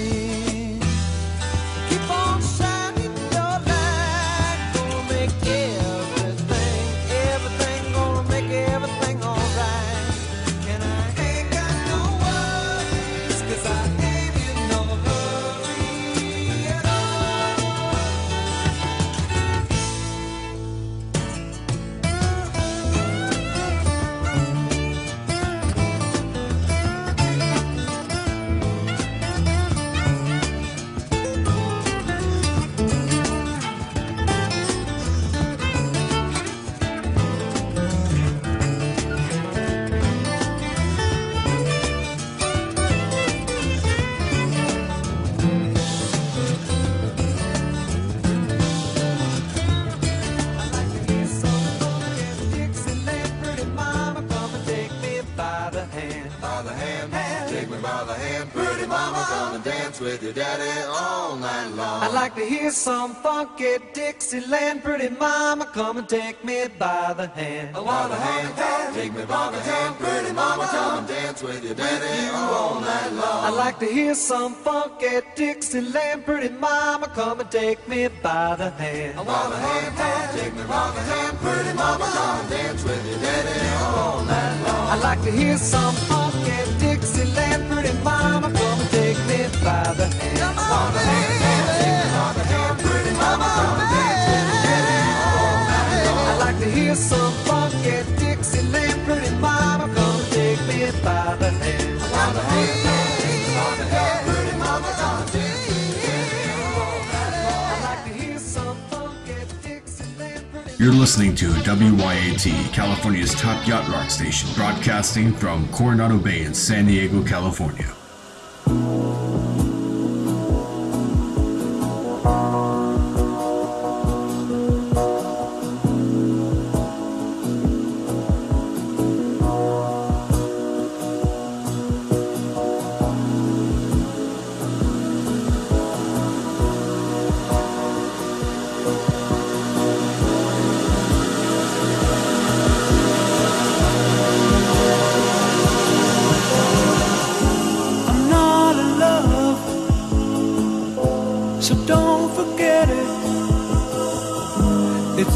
Mama, come and dance with your daddy all night long. I'd like to hear some funky Dixieland. Pretty mama, come and take me by the hand. By the hand, take me by the hand. Pretty mama, come and dance with your daddy all night long. I'd like to hear some funky Dixieland. Pretty mama, come and take me by the hand. By the hand, take me by the hand. Pretty mama, come and dance with your daddy all night long. I'd like to hear some funky Dixieland. Pretty mama, take me by the hand. By the hand, take me by the hand. Pretty mama, come and dance with your daddy all night long. I'd like to hear some funky Dixieland. Pretty mama, come take me by the hand. By the hand, take me by the. Pretty mama, come and dance with your daddy all night long. I'd like to hear some funky Dixieland. Pretty You're listening to WYAT, California's top yacht rock station, broadcasting from Coronado Bay in San Diego, California. I'm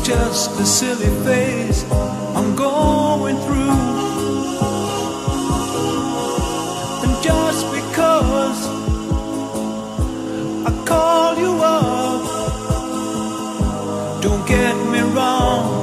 just a silly phase I'm going through. And just because I call you up, don't get me wrong.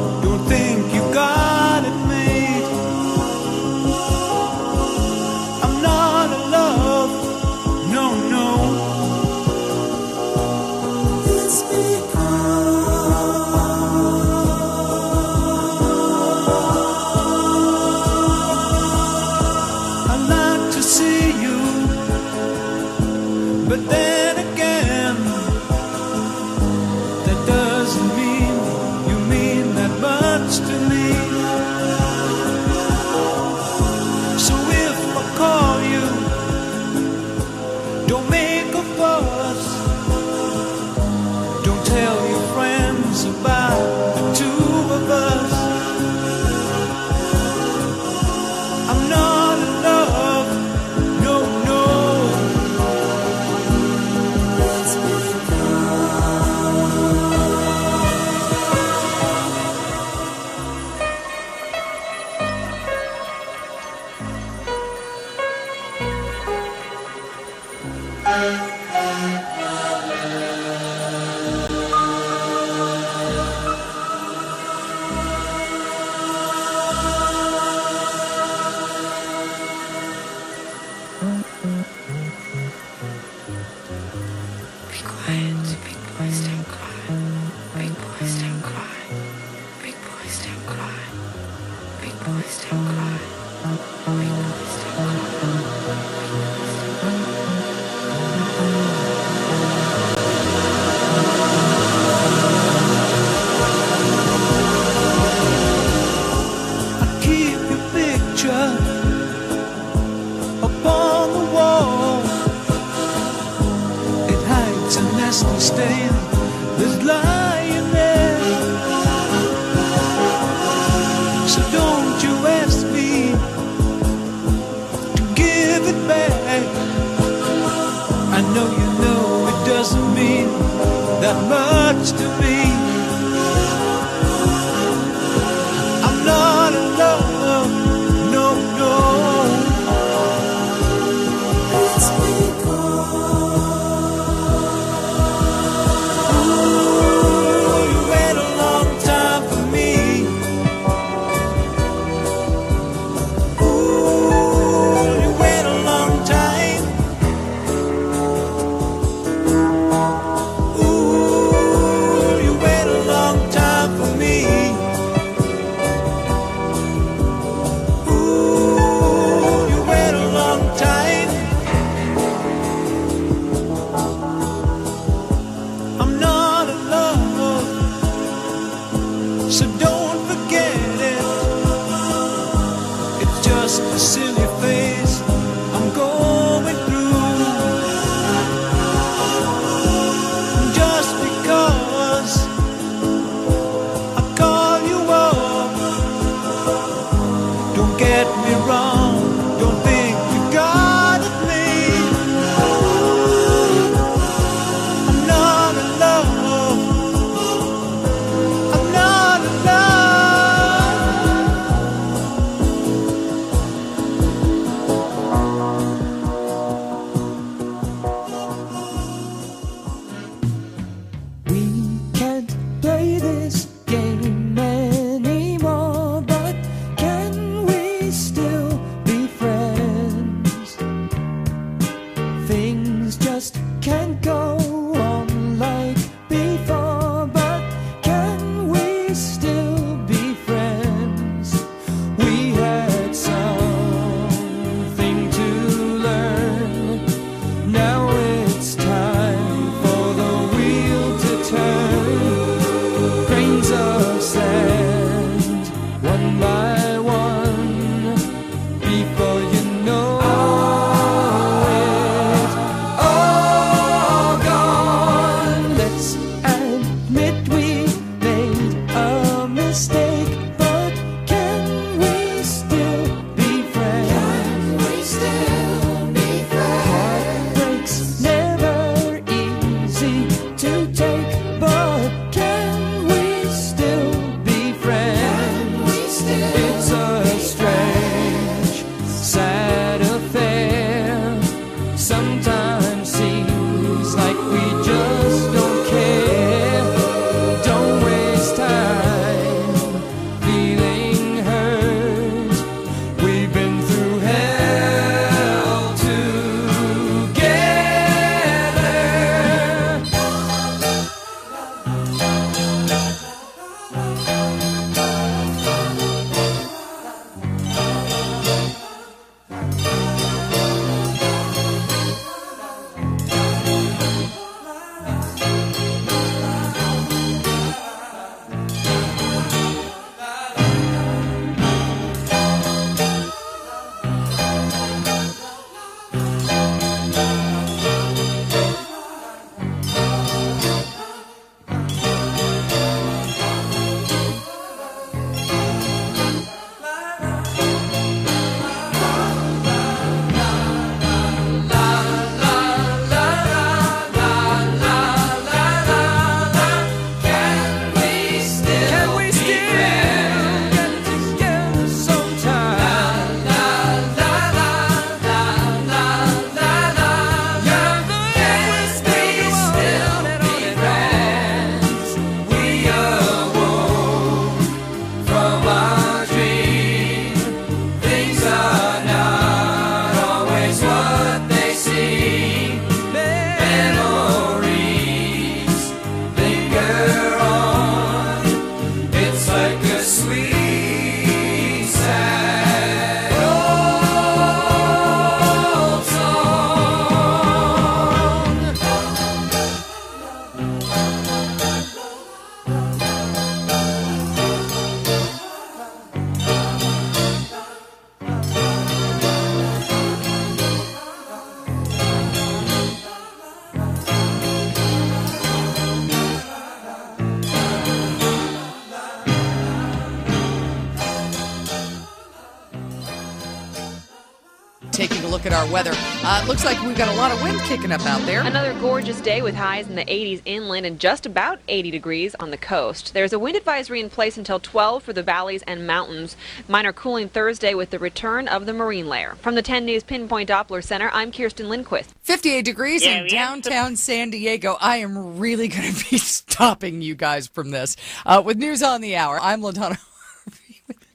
Kicking up out there. Another gorgeous day with highs in the 80s inland and just about 80 degrees on the coast. There's a wind advisory in place until 12 for the valleys and mountains. Minor cooling Thursday with the return of the marine layer. From the 10 News Pinpoint Doppler Center, I'm Kirsten Lindquist. 58 degrees Yeah, in we downtown San Diego. I am really going to be stopping you guys from this. Uh, with news on the hour, I'm LaDonna.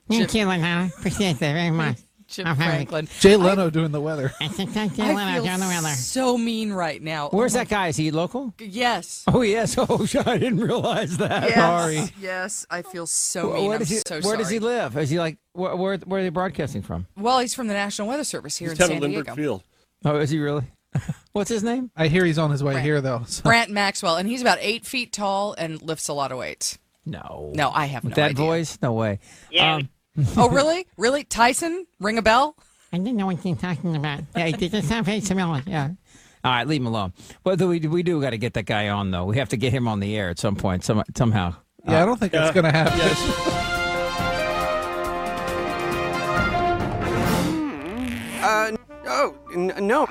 Thank you, Lana. Appreciate that very much. Jim Oh, hi. Franklin. Jay Leno doing the weather. I think thank you, I Leno, feel doing the weather. so mean right now. Where's Oh that guy? Is he local? Yes. Oh, yes. Oh, I didn't realize that. Yes. Sorry. Yes, I feel so mean. where I'm does he, so where does he live? Is he like where, where? Where are they broadcasting from? Well, he's from the National Weather Service here He's in down San at Lindbergh Diego. Field. Oh, is he really? What's his name? I hear he's on his way Brant. here though. so- Brant Maxwell, and he's about eight feet tall and lifts a lot of weights. No. No, I have With no that idea. voice? No way. Yeah. Um, oh, really? Really? Tyson? Ring a bell? I didn't know what you're talking about. Yeah, it doesn't sound very familiar. Yeah. all right, leave him alone. But we we do got to get that guy on though. We have to get him on the air at some point, some, somehow. Yeah, I don't think that's gonna happen. Uh, oh, n- no.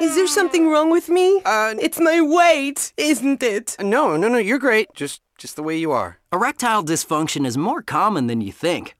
Is there something wrong with me? Uh, it's my weight, isn't it? No, no, no, you're great. Just, just the way you are. Erectile dysfunction is more common than you think,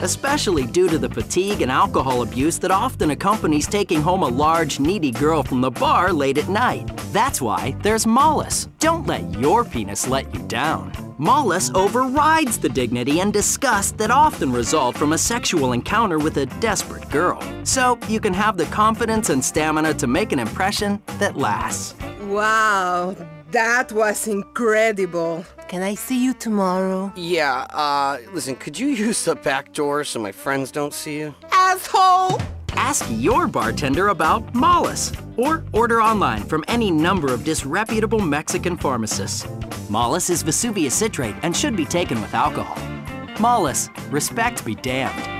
especially due to the fatigue and alcohol abuse that often accompanies taking home a large, needy girl from the bar late at night. That's why there's Mollis. Don't let your penis let you down. Mollis overrides the dignity and disgust that often result from a sexual encounter with a desperate girl. So you can have the confidence and stamina to make an impression that lasts. Wow, that was incredible. Can I see you tomorrow? Yeah, uh, listen, could you use the back door so my friends don't see you? Asshole! Ask your bartender about Mollis or order online from any number of disreputable Mexican pharmacists. Mollis is Vesuvius citrate and should be taken with alcohol. Mollis, respect be damned.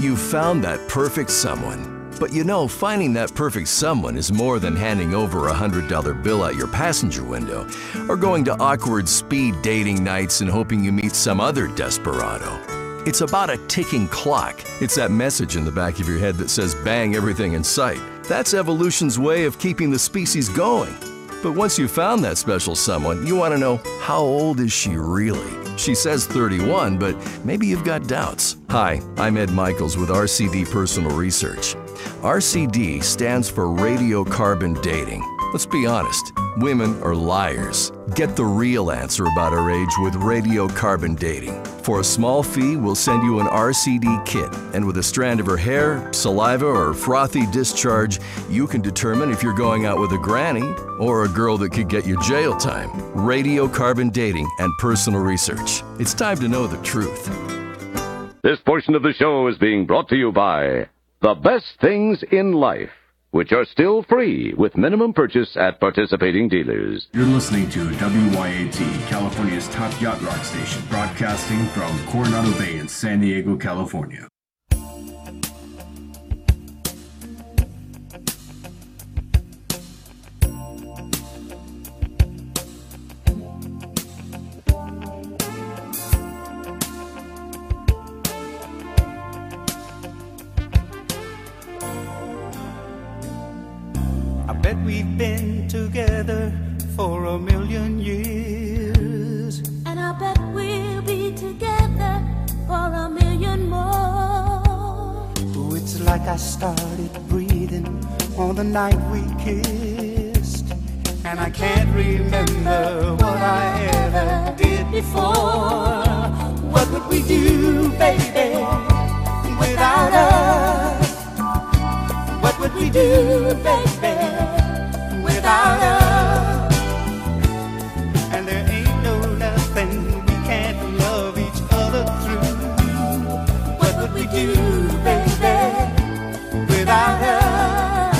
You found that perfect someone. But you know, finding that perfect someone is more than handing over a $100 bill out your passenger window or going to awkward speed dating nights and hoping you meet some other desperado. It's about a ticking clock. It's that message in the back of your head that says bang everything in sight. That's evolution's way of keeping the species going. But once you've found that special someone, you want to know how old is she really? She says 31, but maybe you've got doubts. Hi, I'm Ed Michaels with RCD Personal Research. RCD stands for radiocarbon dating. Let's be honest, women are liars. Get the real answer about our age with radiocarbon dating. For a small fee, we'll send you an RCD kit, and with a strand of her hair, saliva, or frothy discharge, you can determine if you're going out with a granny or a girl that could get you jail time. Radiocarbon dating and personal research. It's time to know the truth. This portion of the show is being brought to you by The Best Things in Life, which are still free with minimum purchase at participating dealers. You're listening to WYAT, California's top yacht rock station, broadcasting from Coronado Bay in San Diego, California. Bet we've been together for a million years. And I bet we'll be together for a million more. Oh, it's like I started breathing on the night we kissed. And I can't remember what I ever did before. What would we do, baby, without us? What would we do, baby, without? And there ain't no nothing we can't love each other through. What would we do, baby, without us?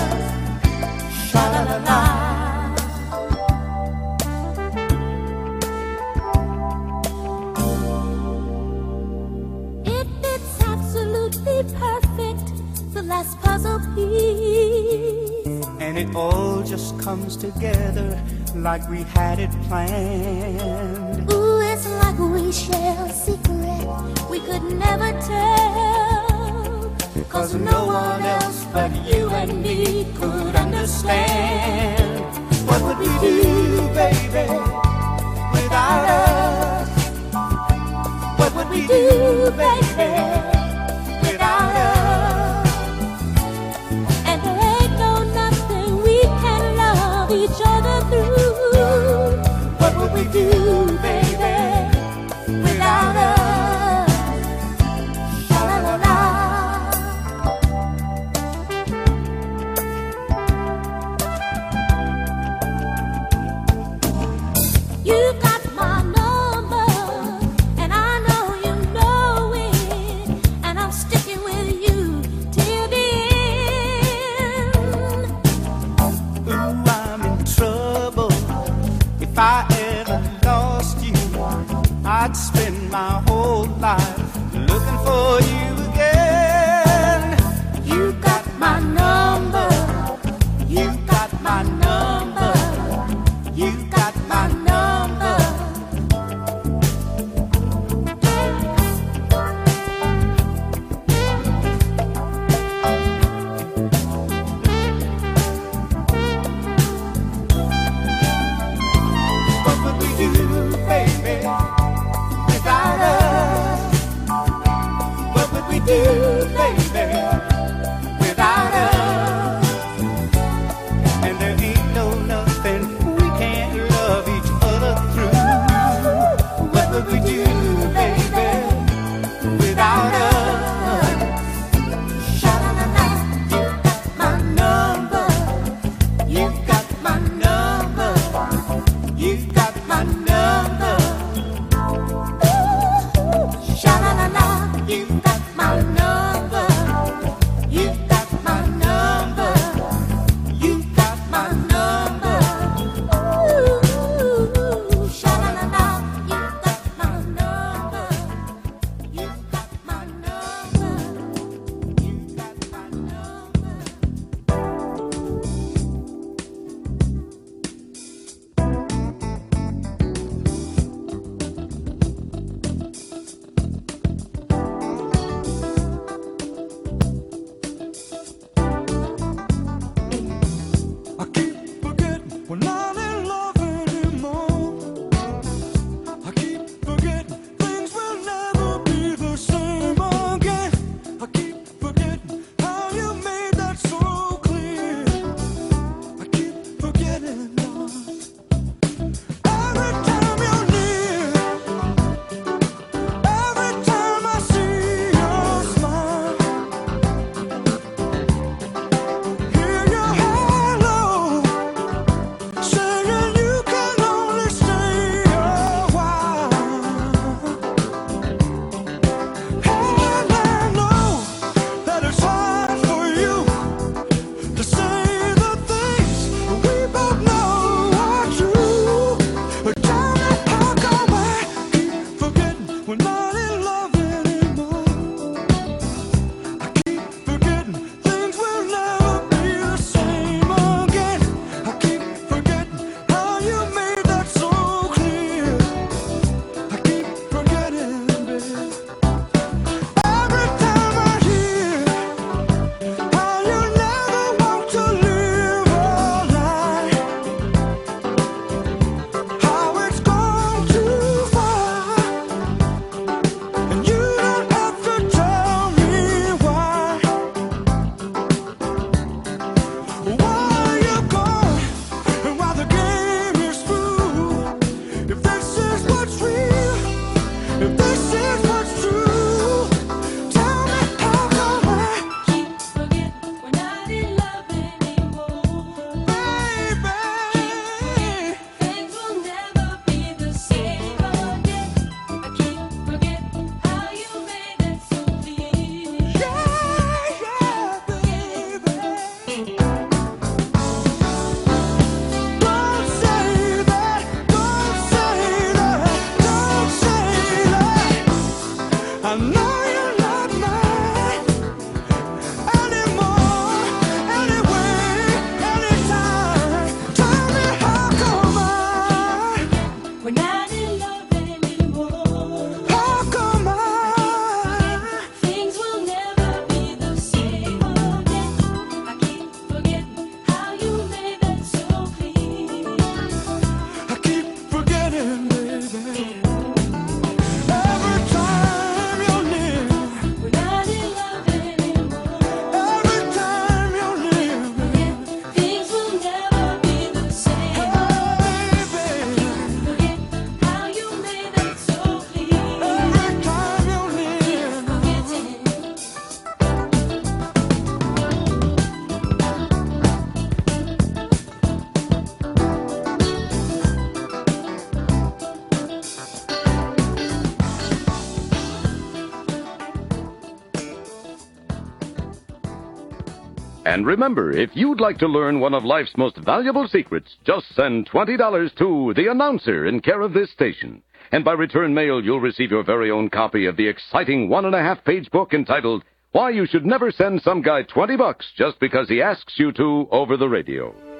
Sha la la la. Absolutely perfect, the last puzzle piece. It all just comes together like we had it planned. Ooh, it's like we share a secret we could never tell. Cause no one else but you and me could understand. What would we do, baby, without us? What would we do, baby, do, baby, And remember, if you'd like to learn one of life's most valuable secrets, just send $20 to the announcer in care of this station. And by return mail, you'll receive your very own copy of the exciting one and a half page book entitled Why You Should Never Send Some Guy 20 Bucks Just Because He Asks You to Over the Radio.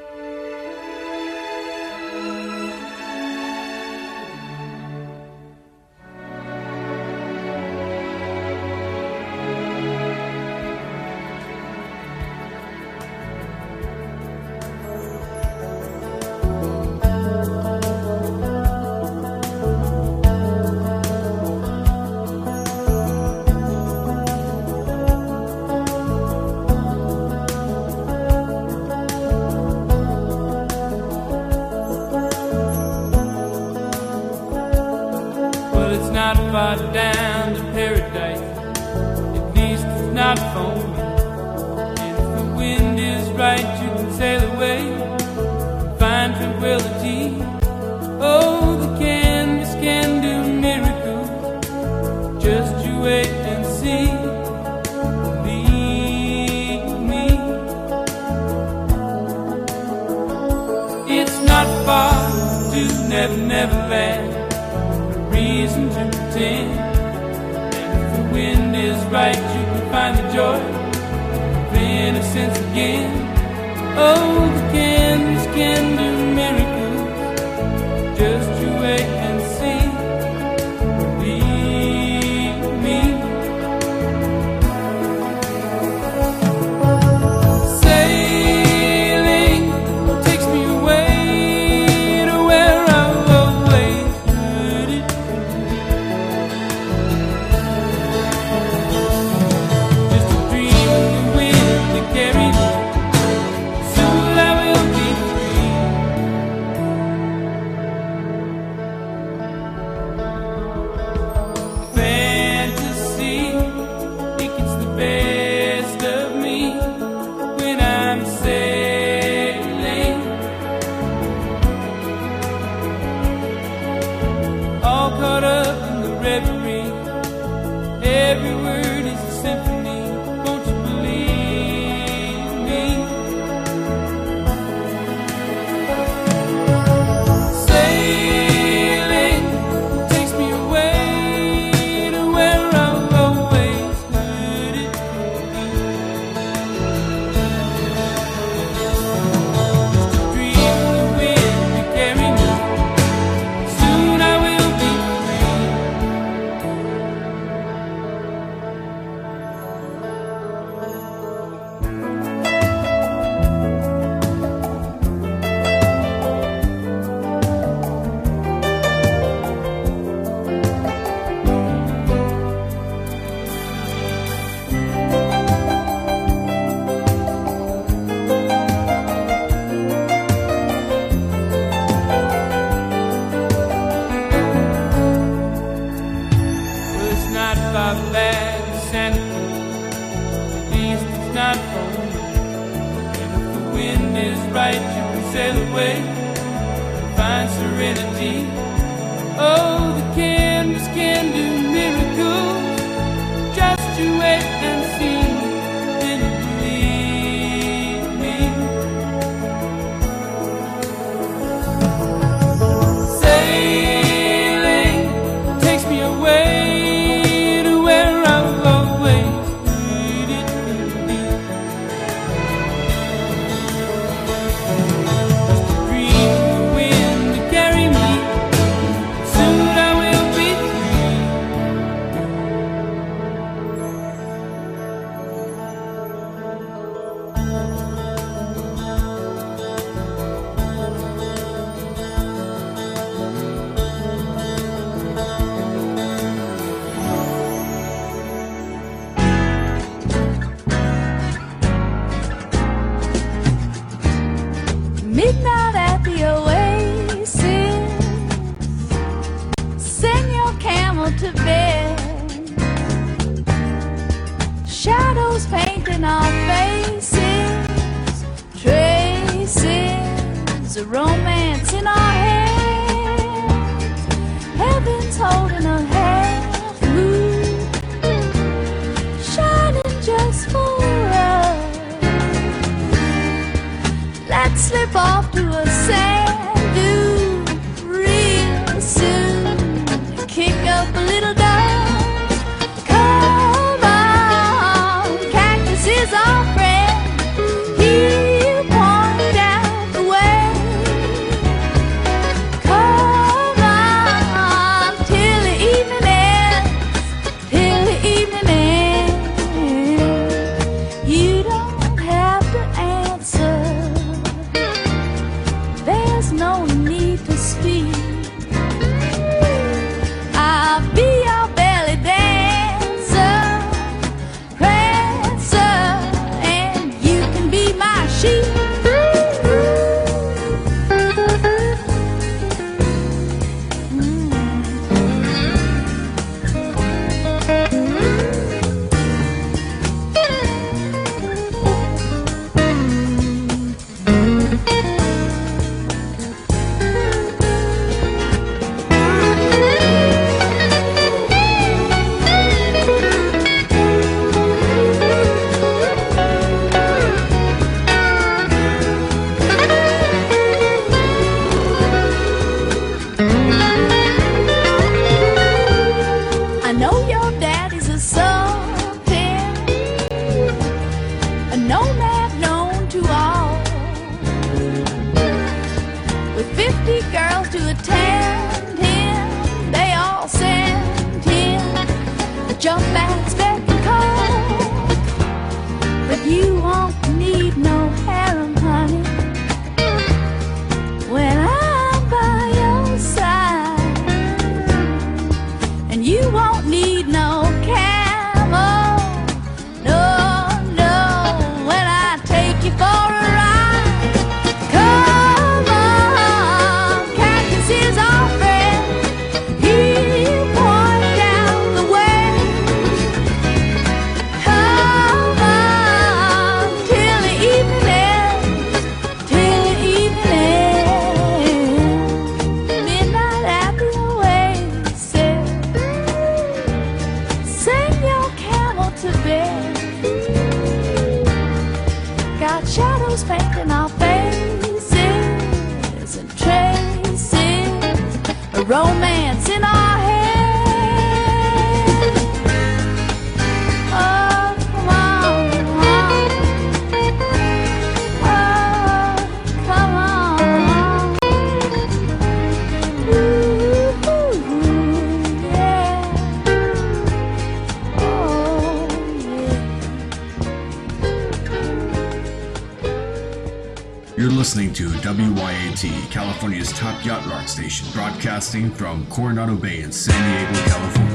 Top Yacht Rock Station, broadcasting from Coronado Bay in San Diego, California.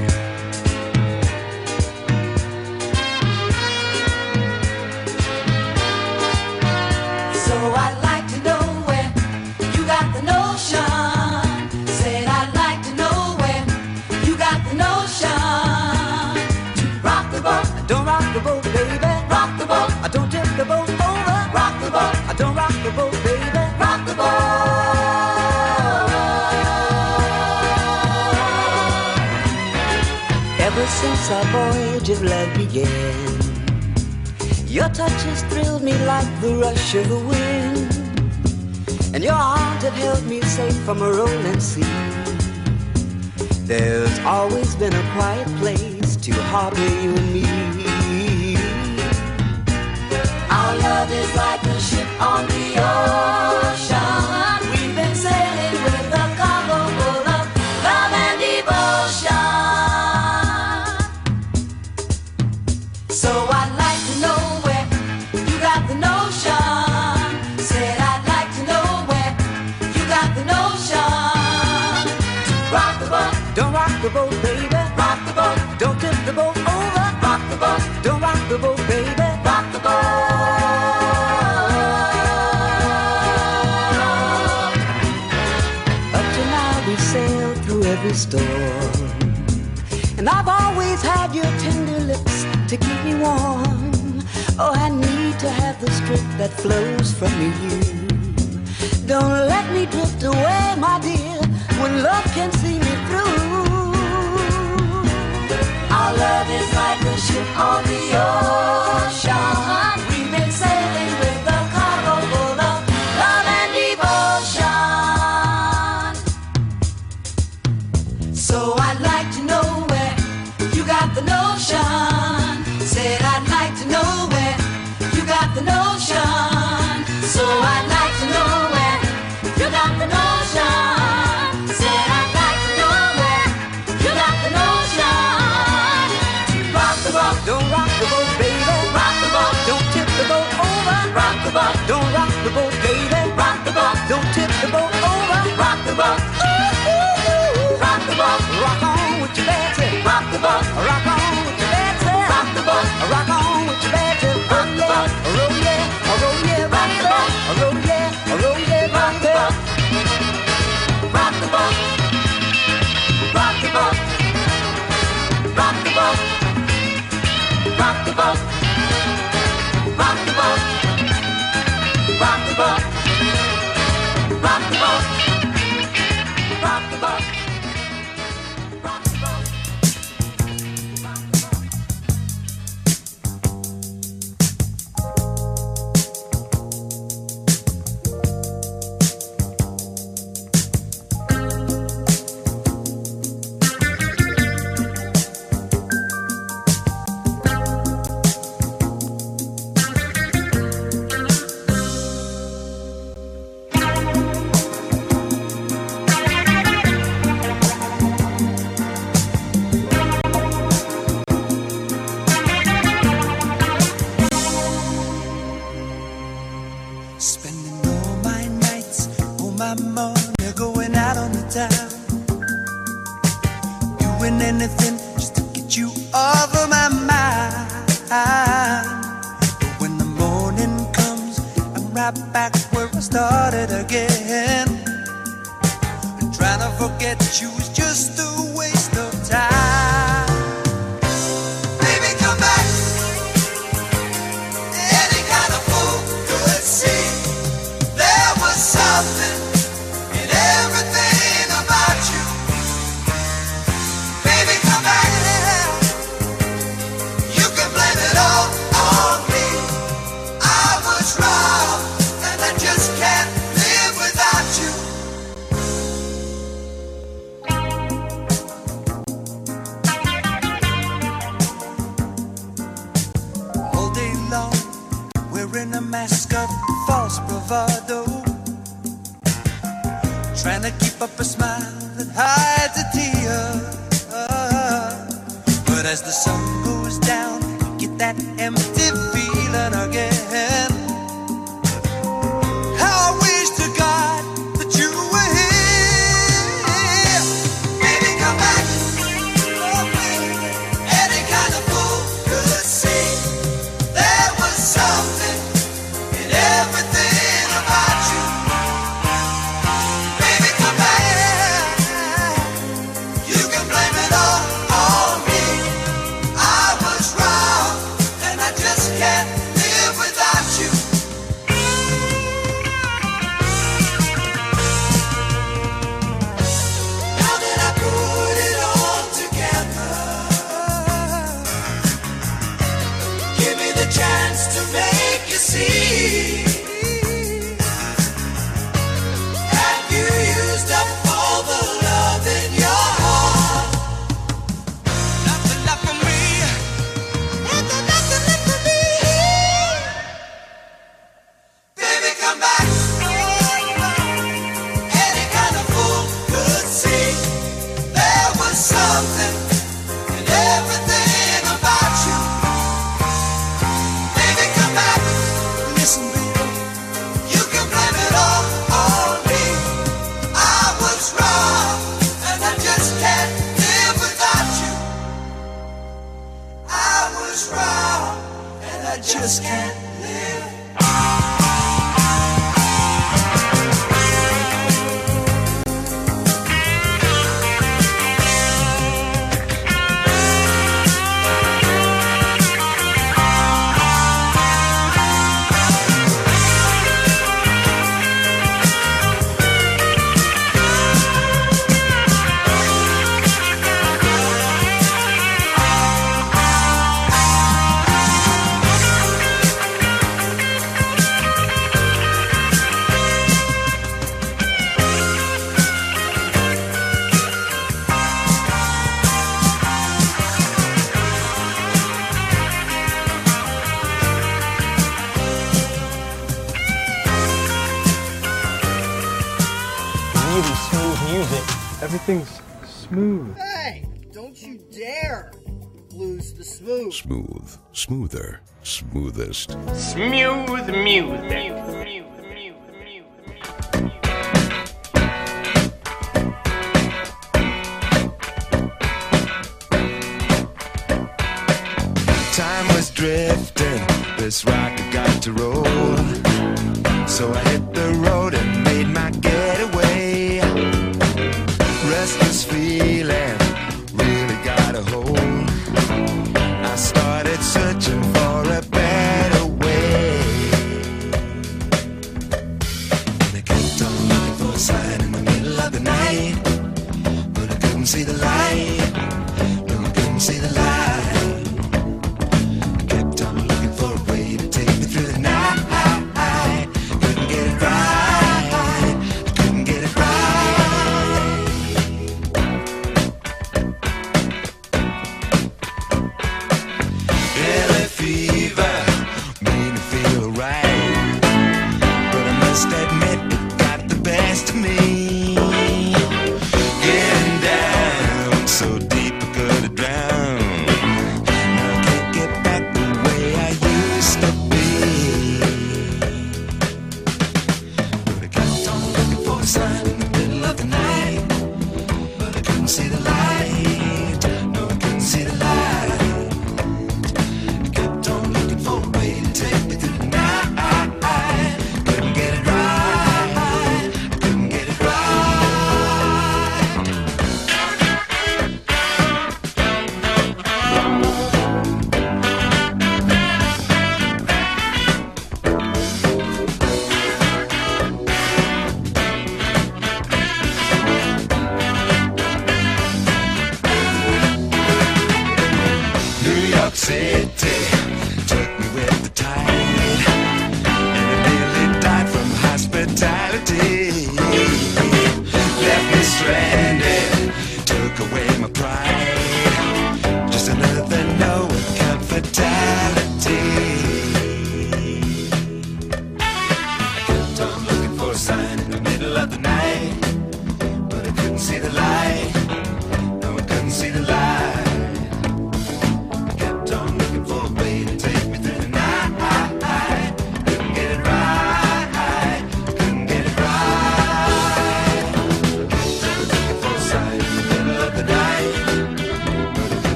from a rolling sea. There's always been smoothest. Smooth music.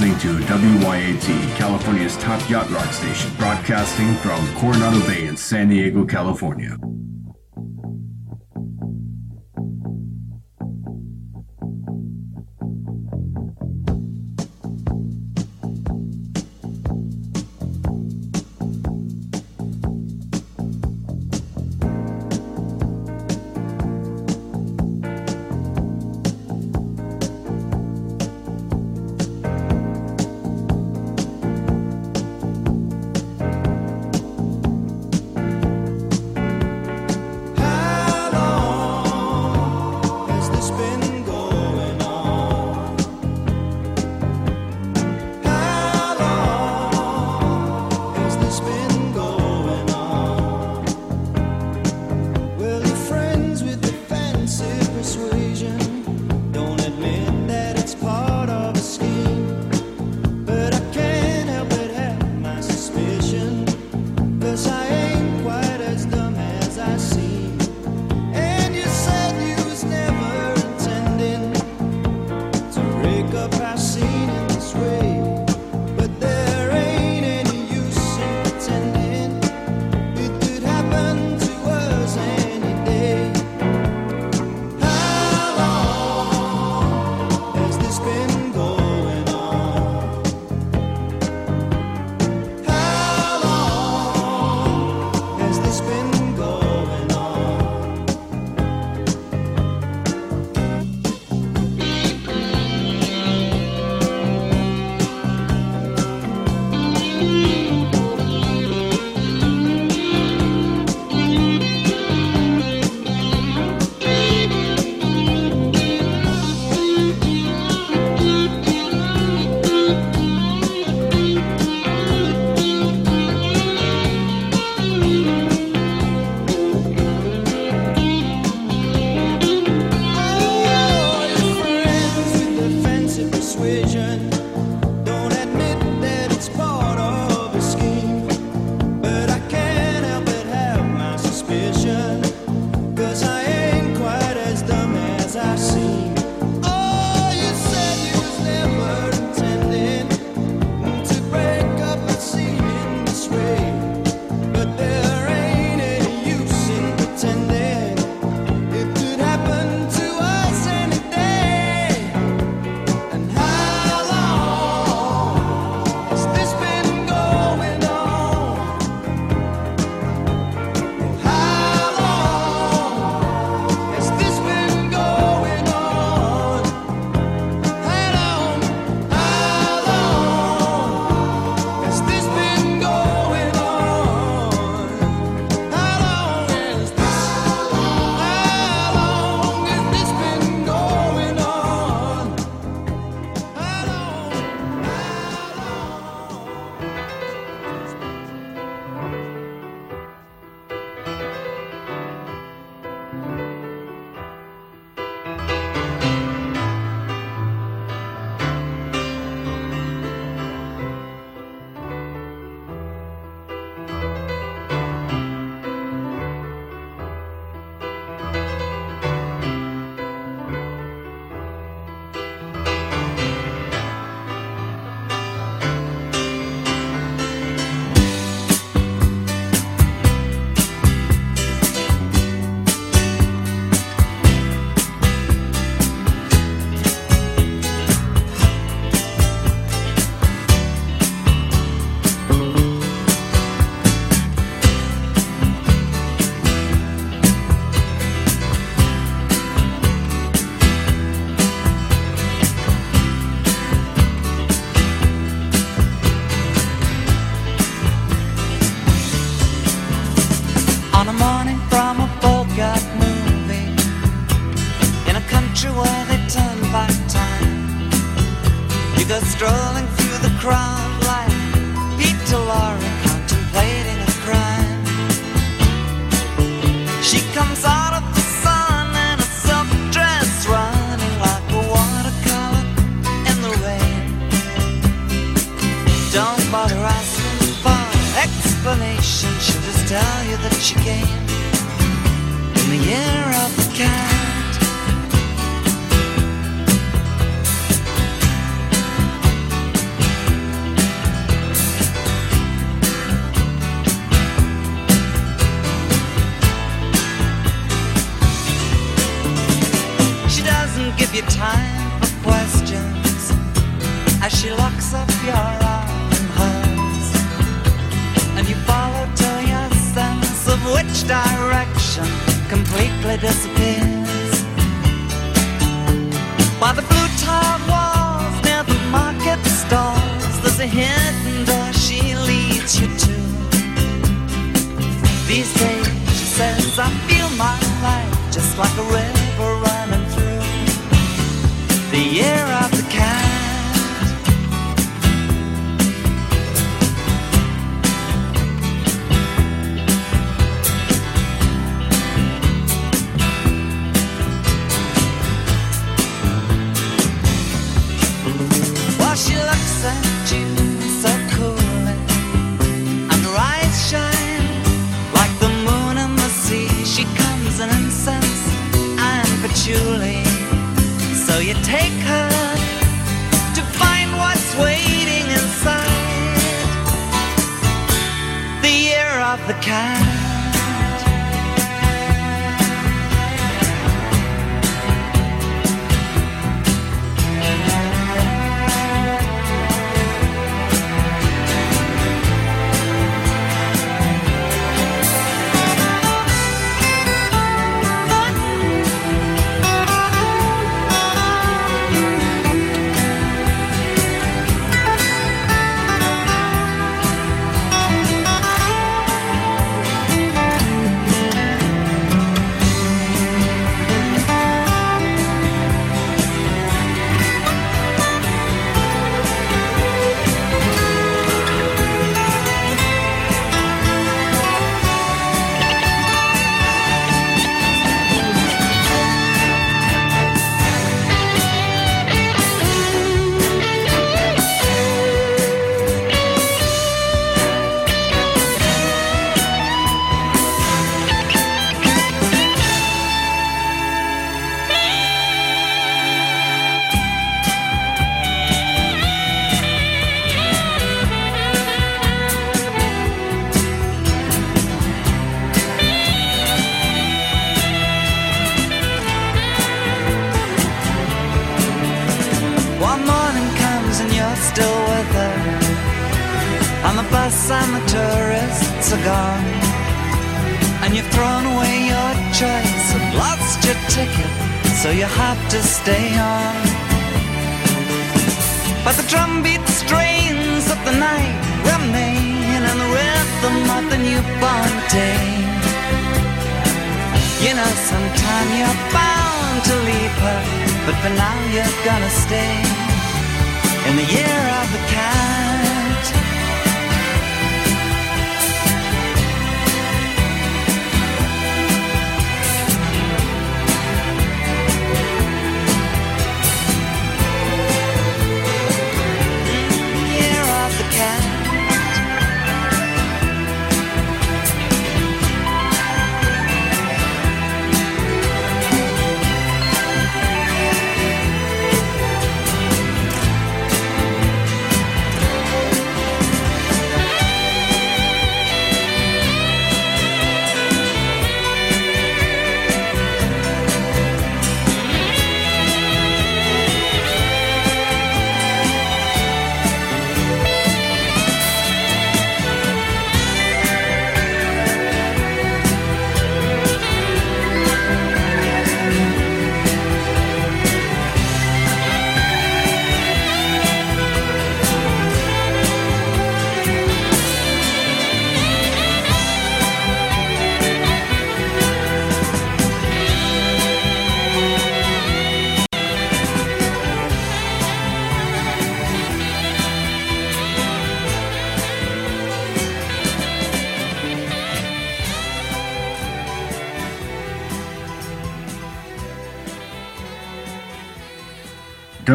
listening to WYAT, California's top yacht rock station, broadcasting from Coronado Bay in San Diego, California.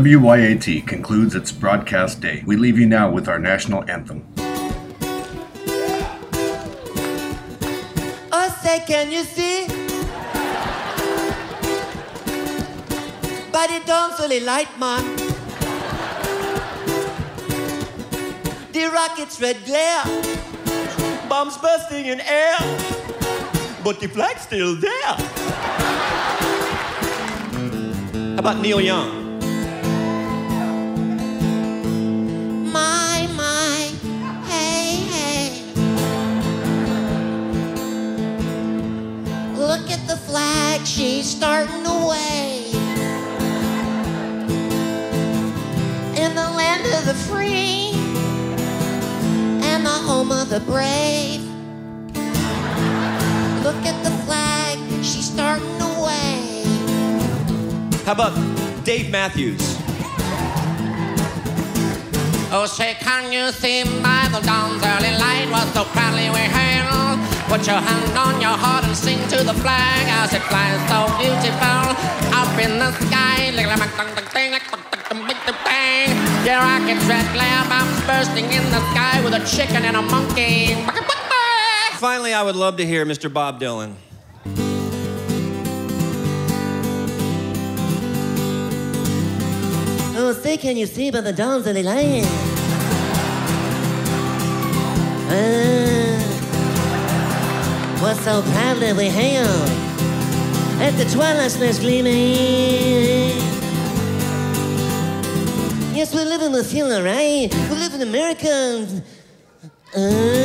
WYAT concludes its broadcast day. We leave you now with our national anthem. Oh, say, can you see? But it don't fully light, man. The rocket's red glare, bombs bursting in air, but the flag's still there. How about Neil Young? How about Dave Matthews? Oh, say, can you see by the dawn's early light what so proudly we hail? Put your hand on your heart and sing to the flag as it flies so beautiful up in the sky. Yeah, rockets, red glare bombs bursting in the sky with a chicken and a monkey. Finally, I would love to hear Mr. Bob Dylan. Can you see by the dawn's early light? Ah, what so proudly we hail at the twilight's first gleaming. Yes, we live in the feeling right? We live in America. Ah.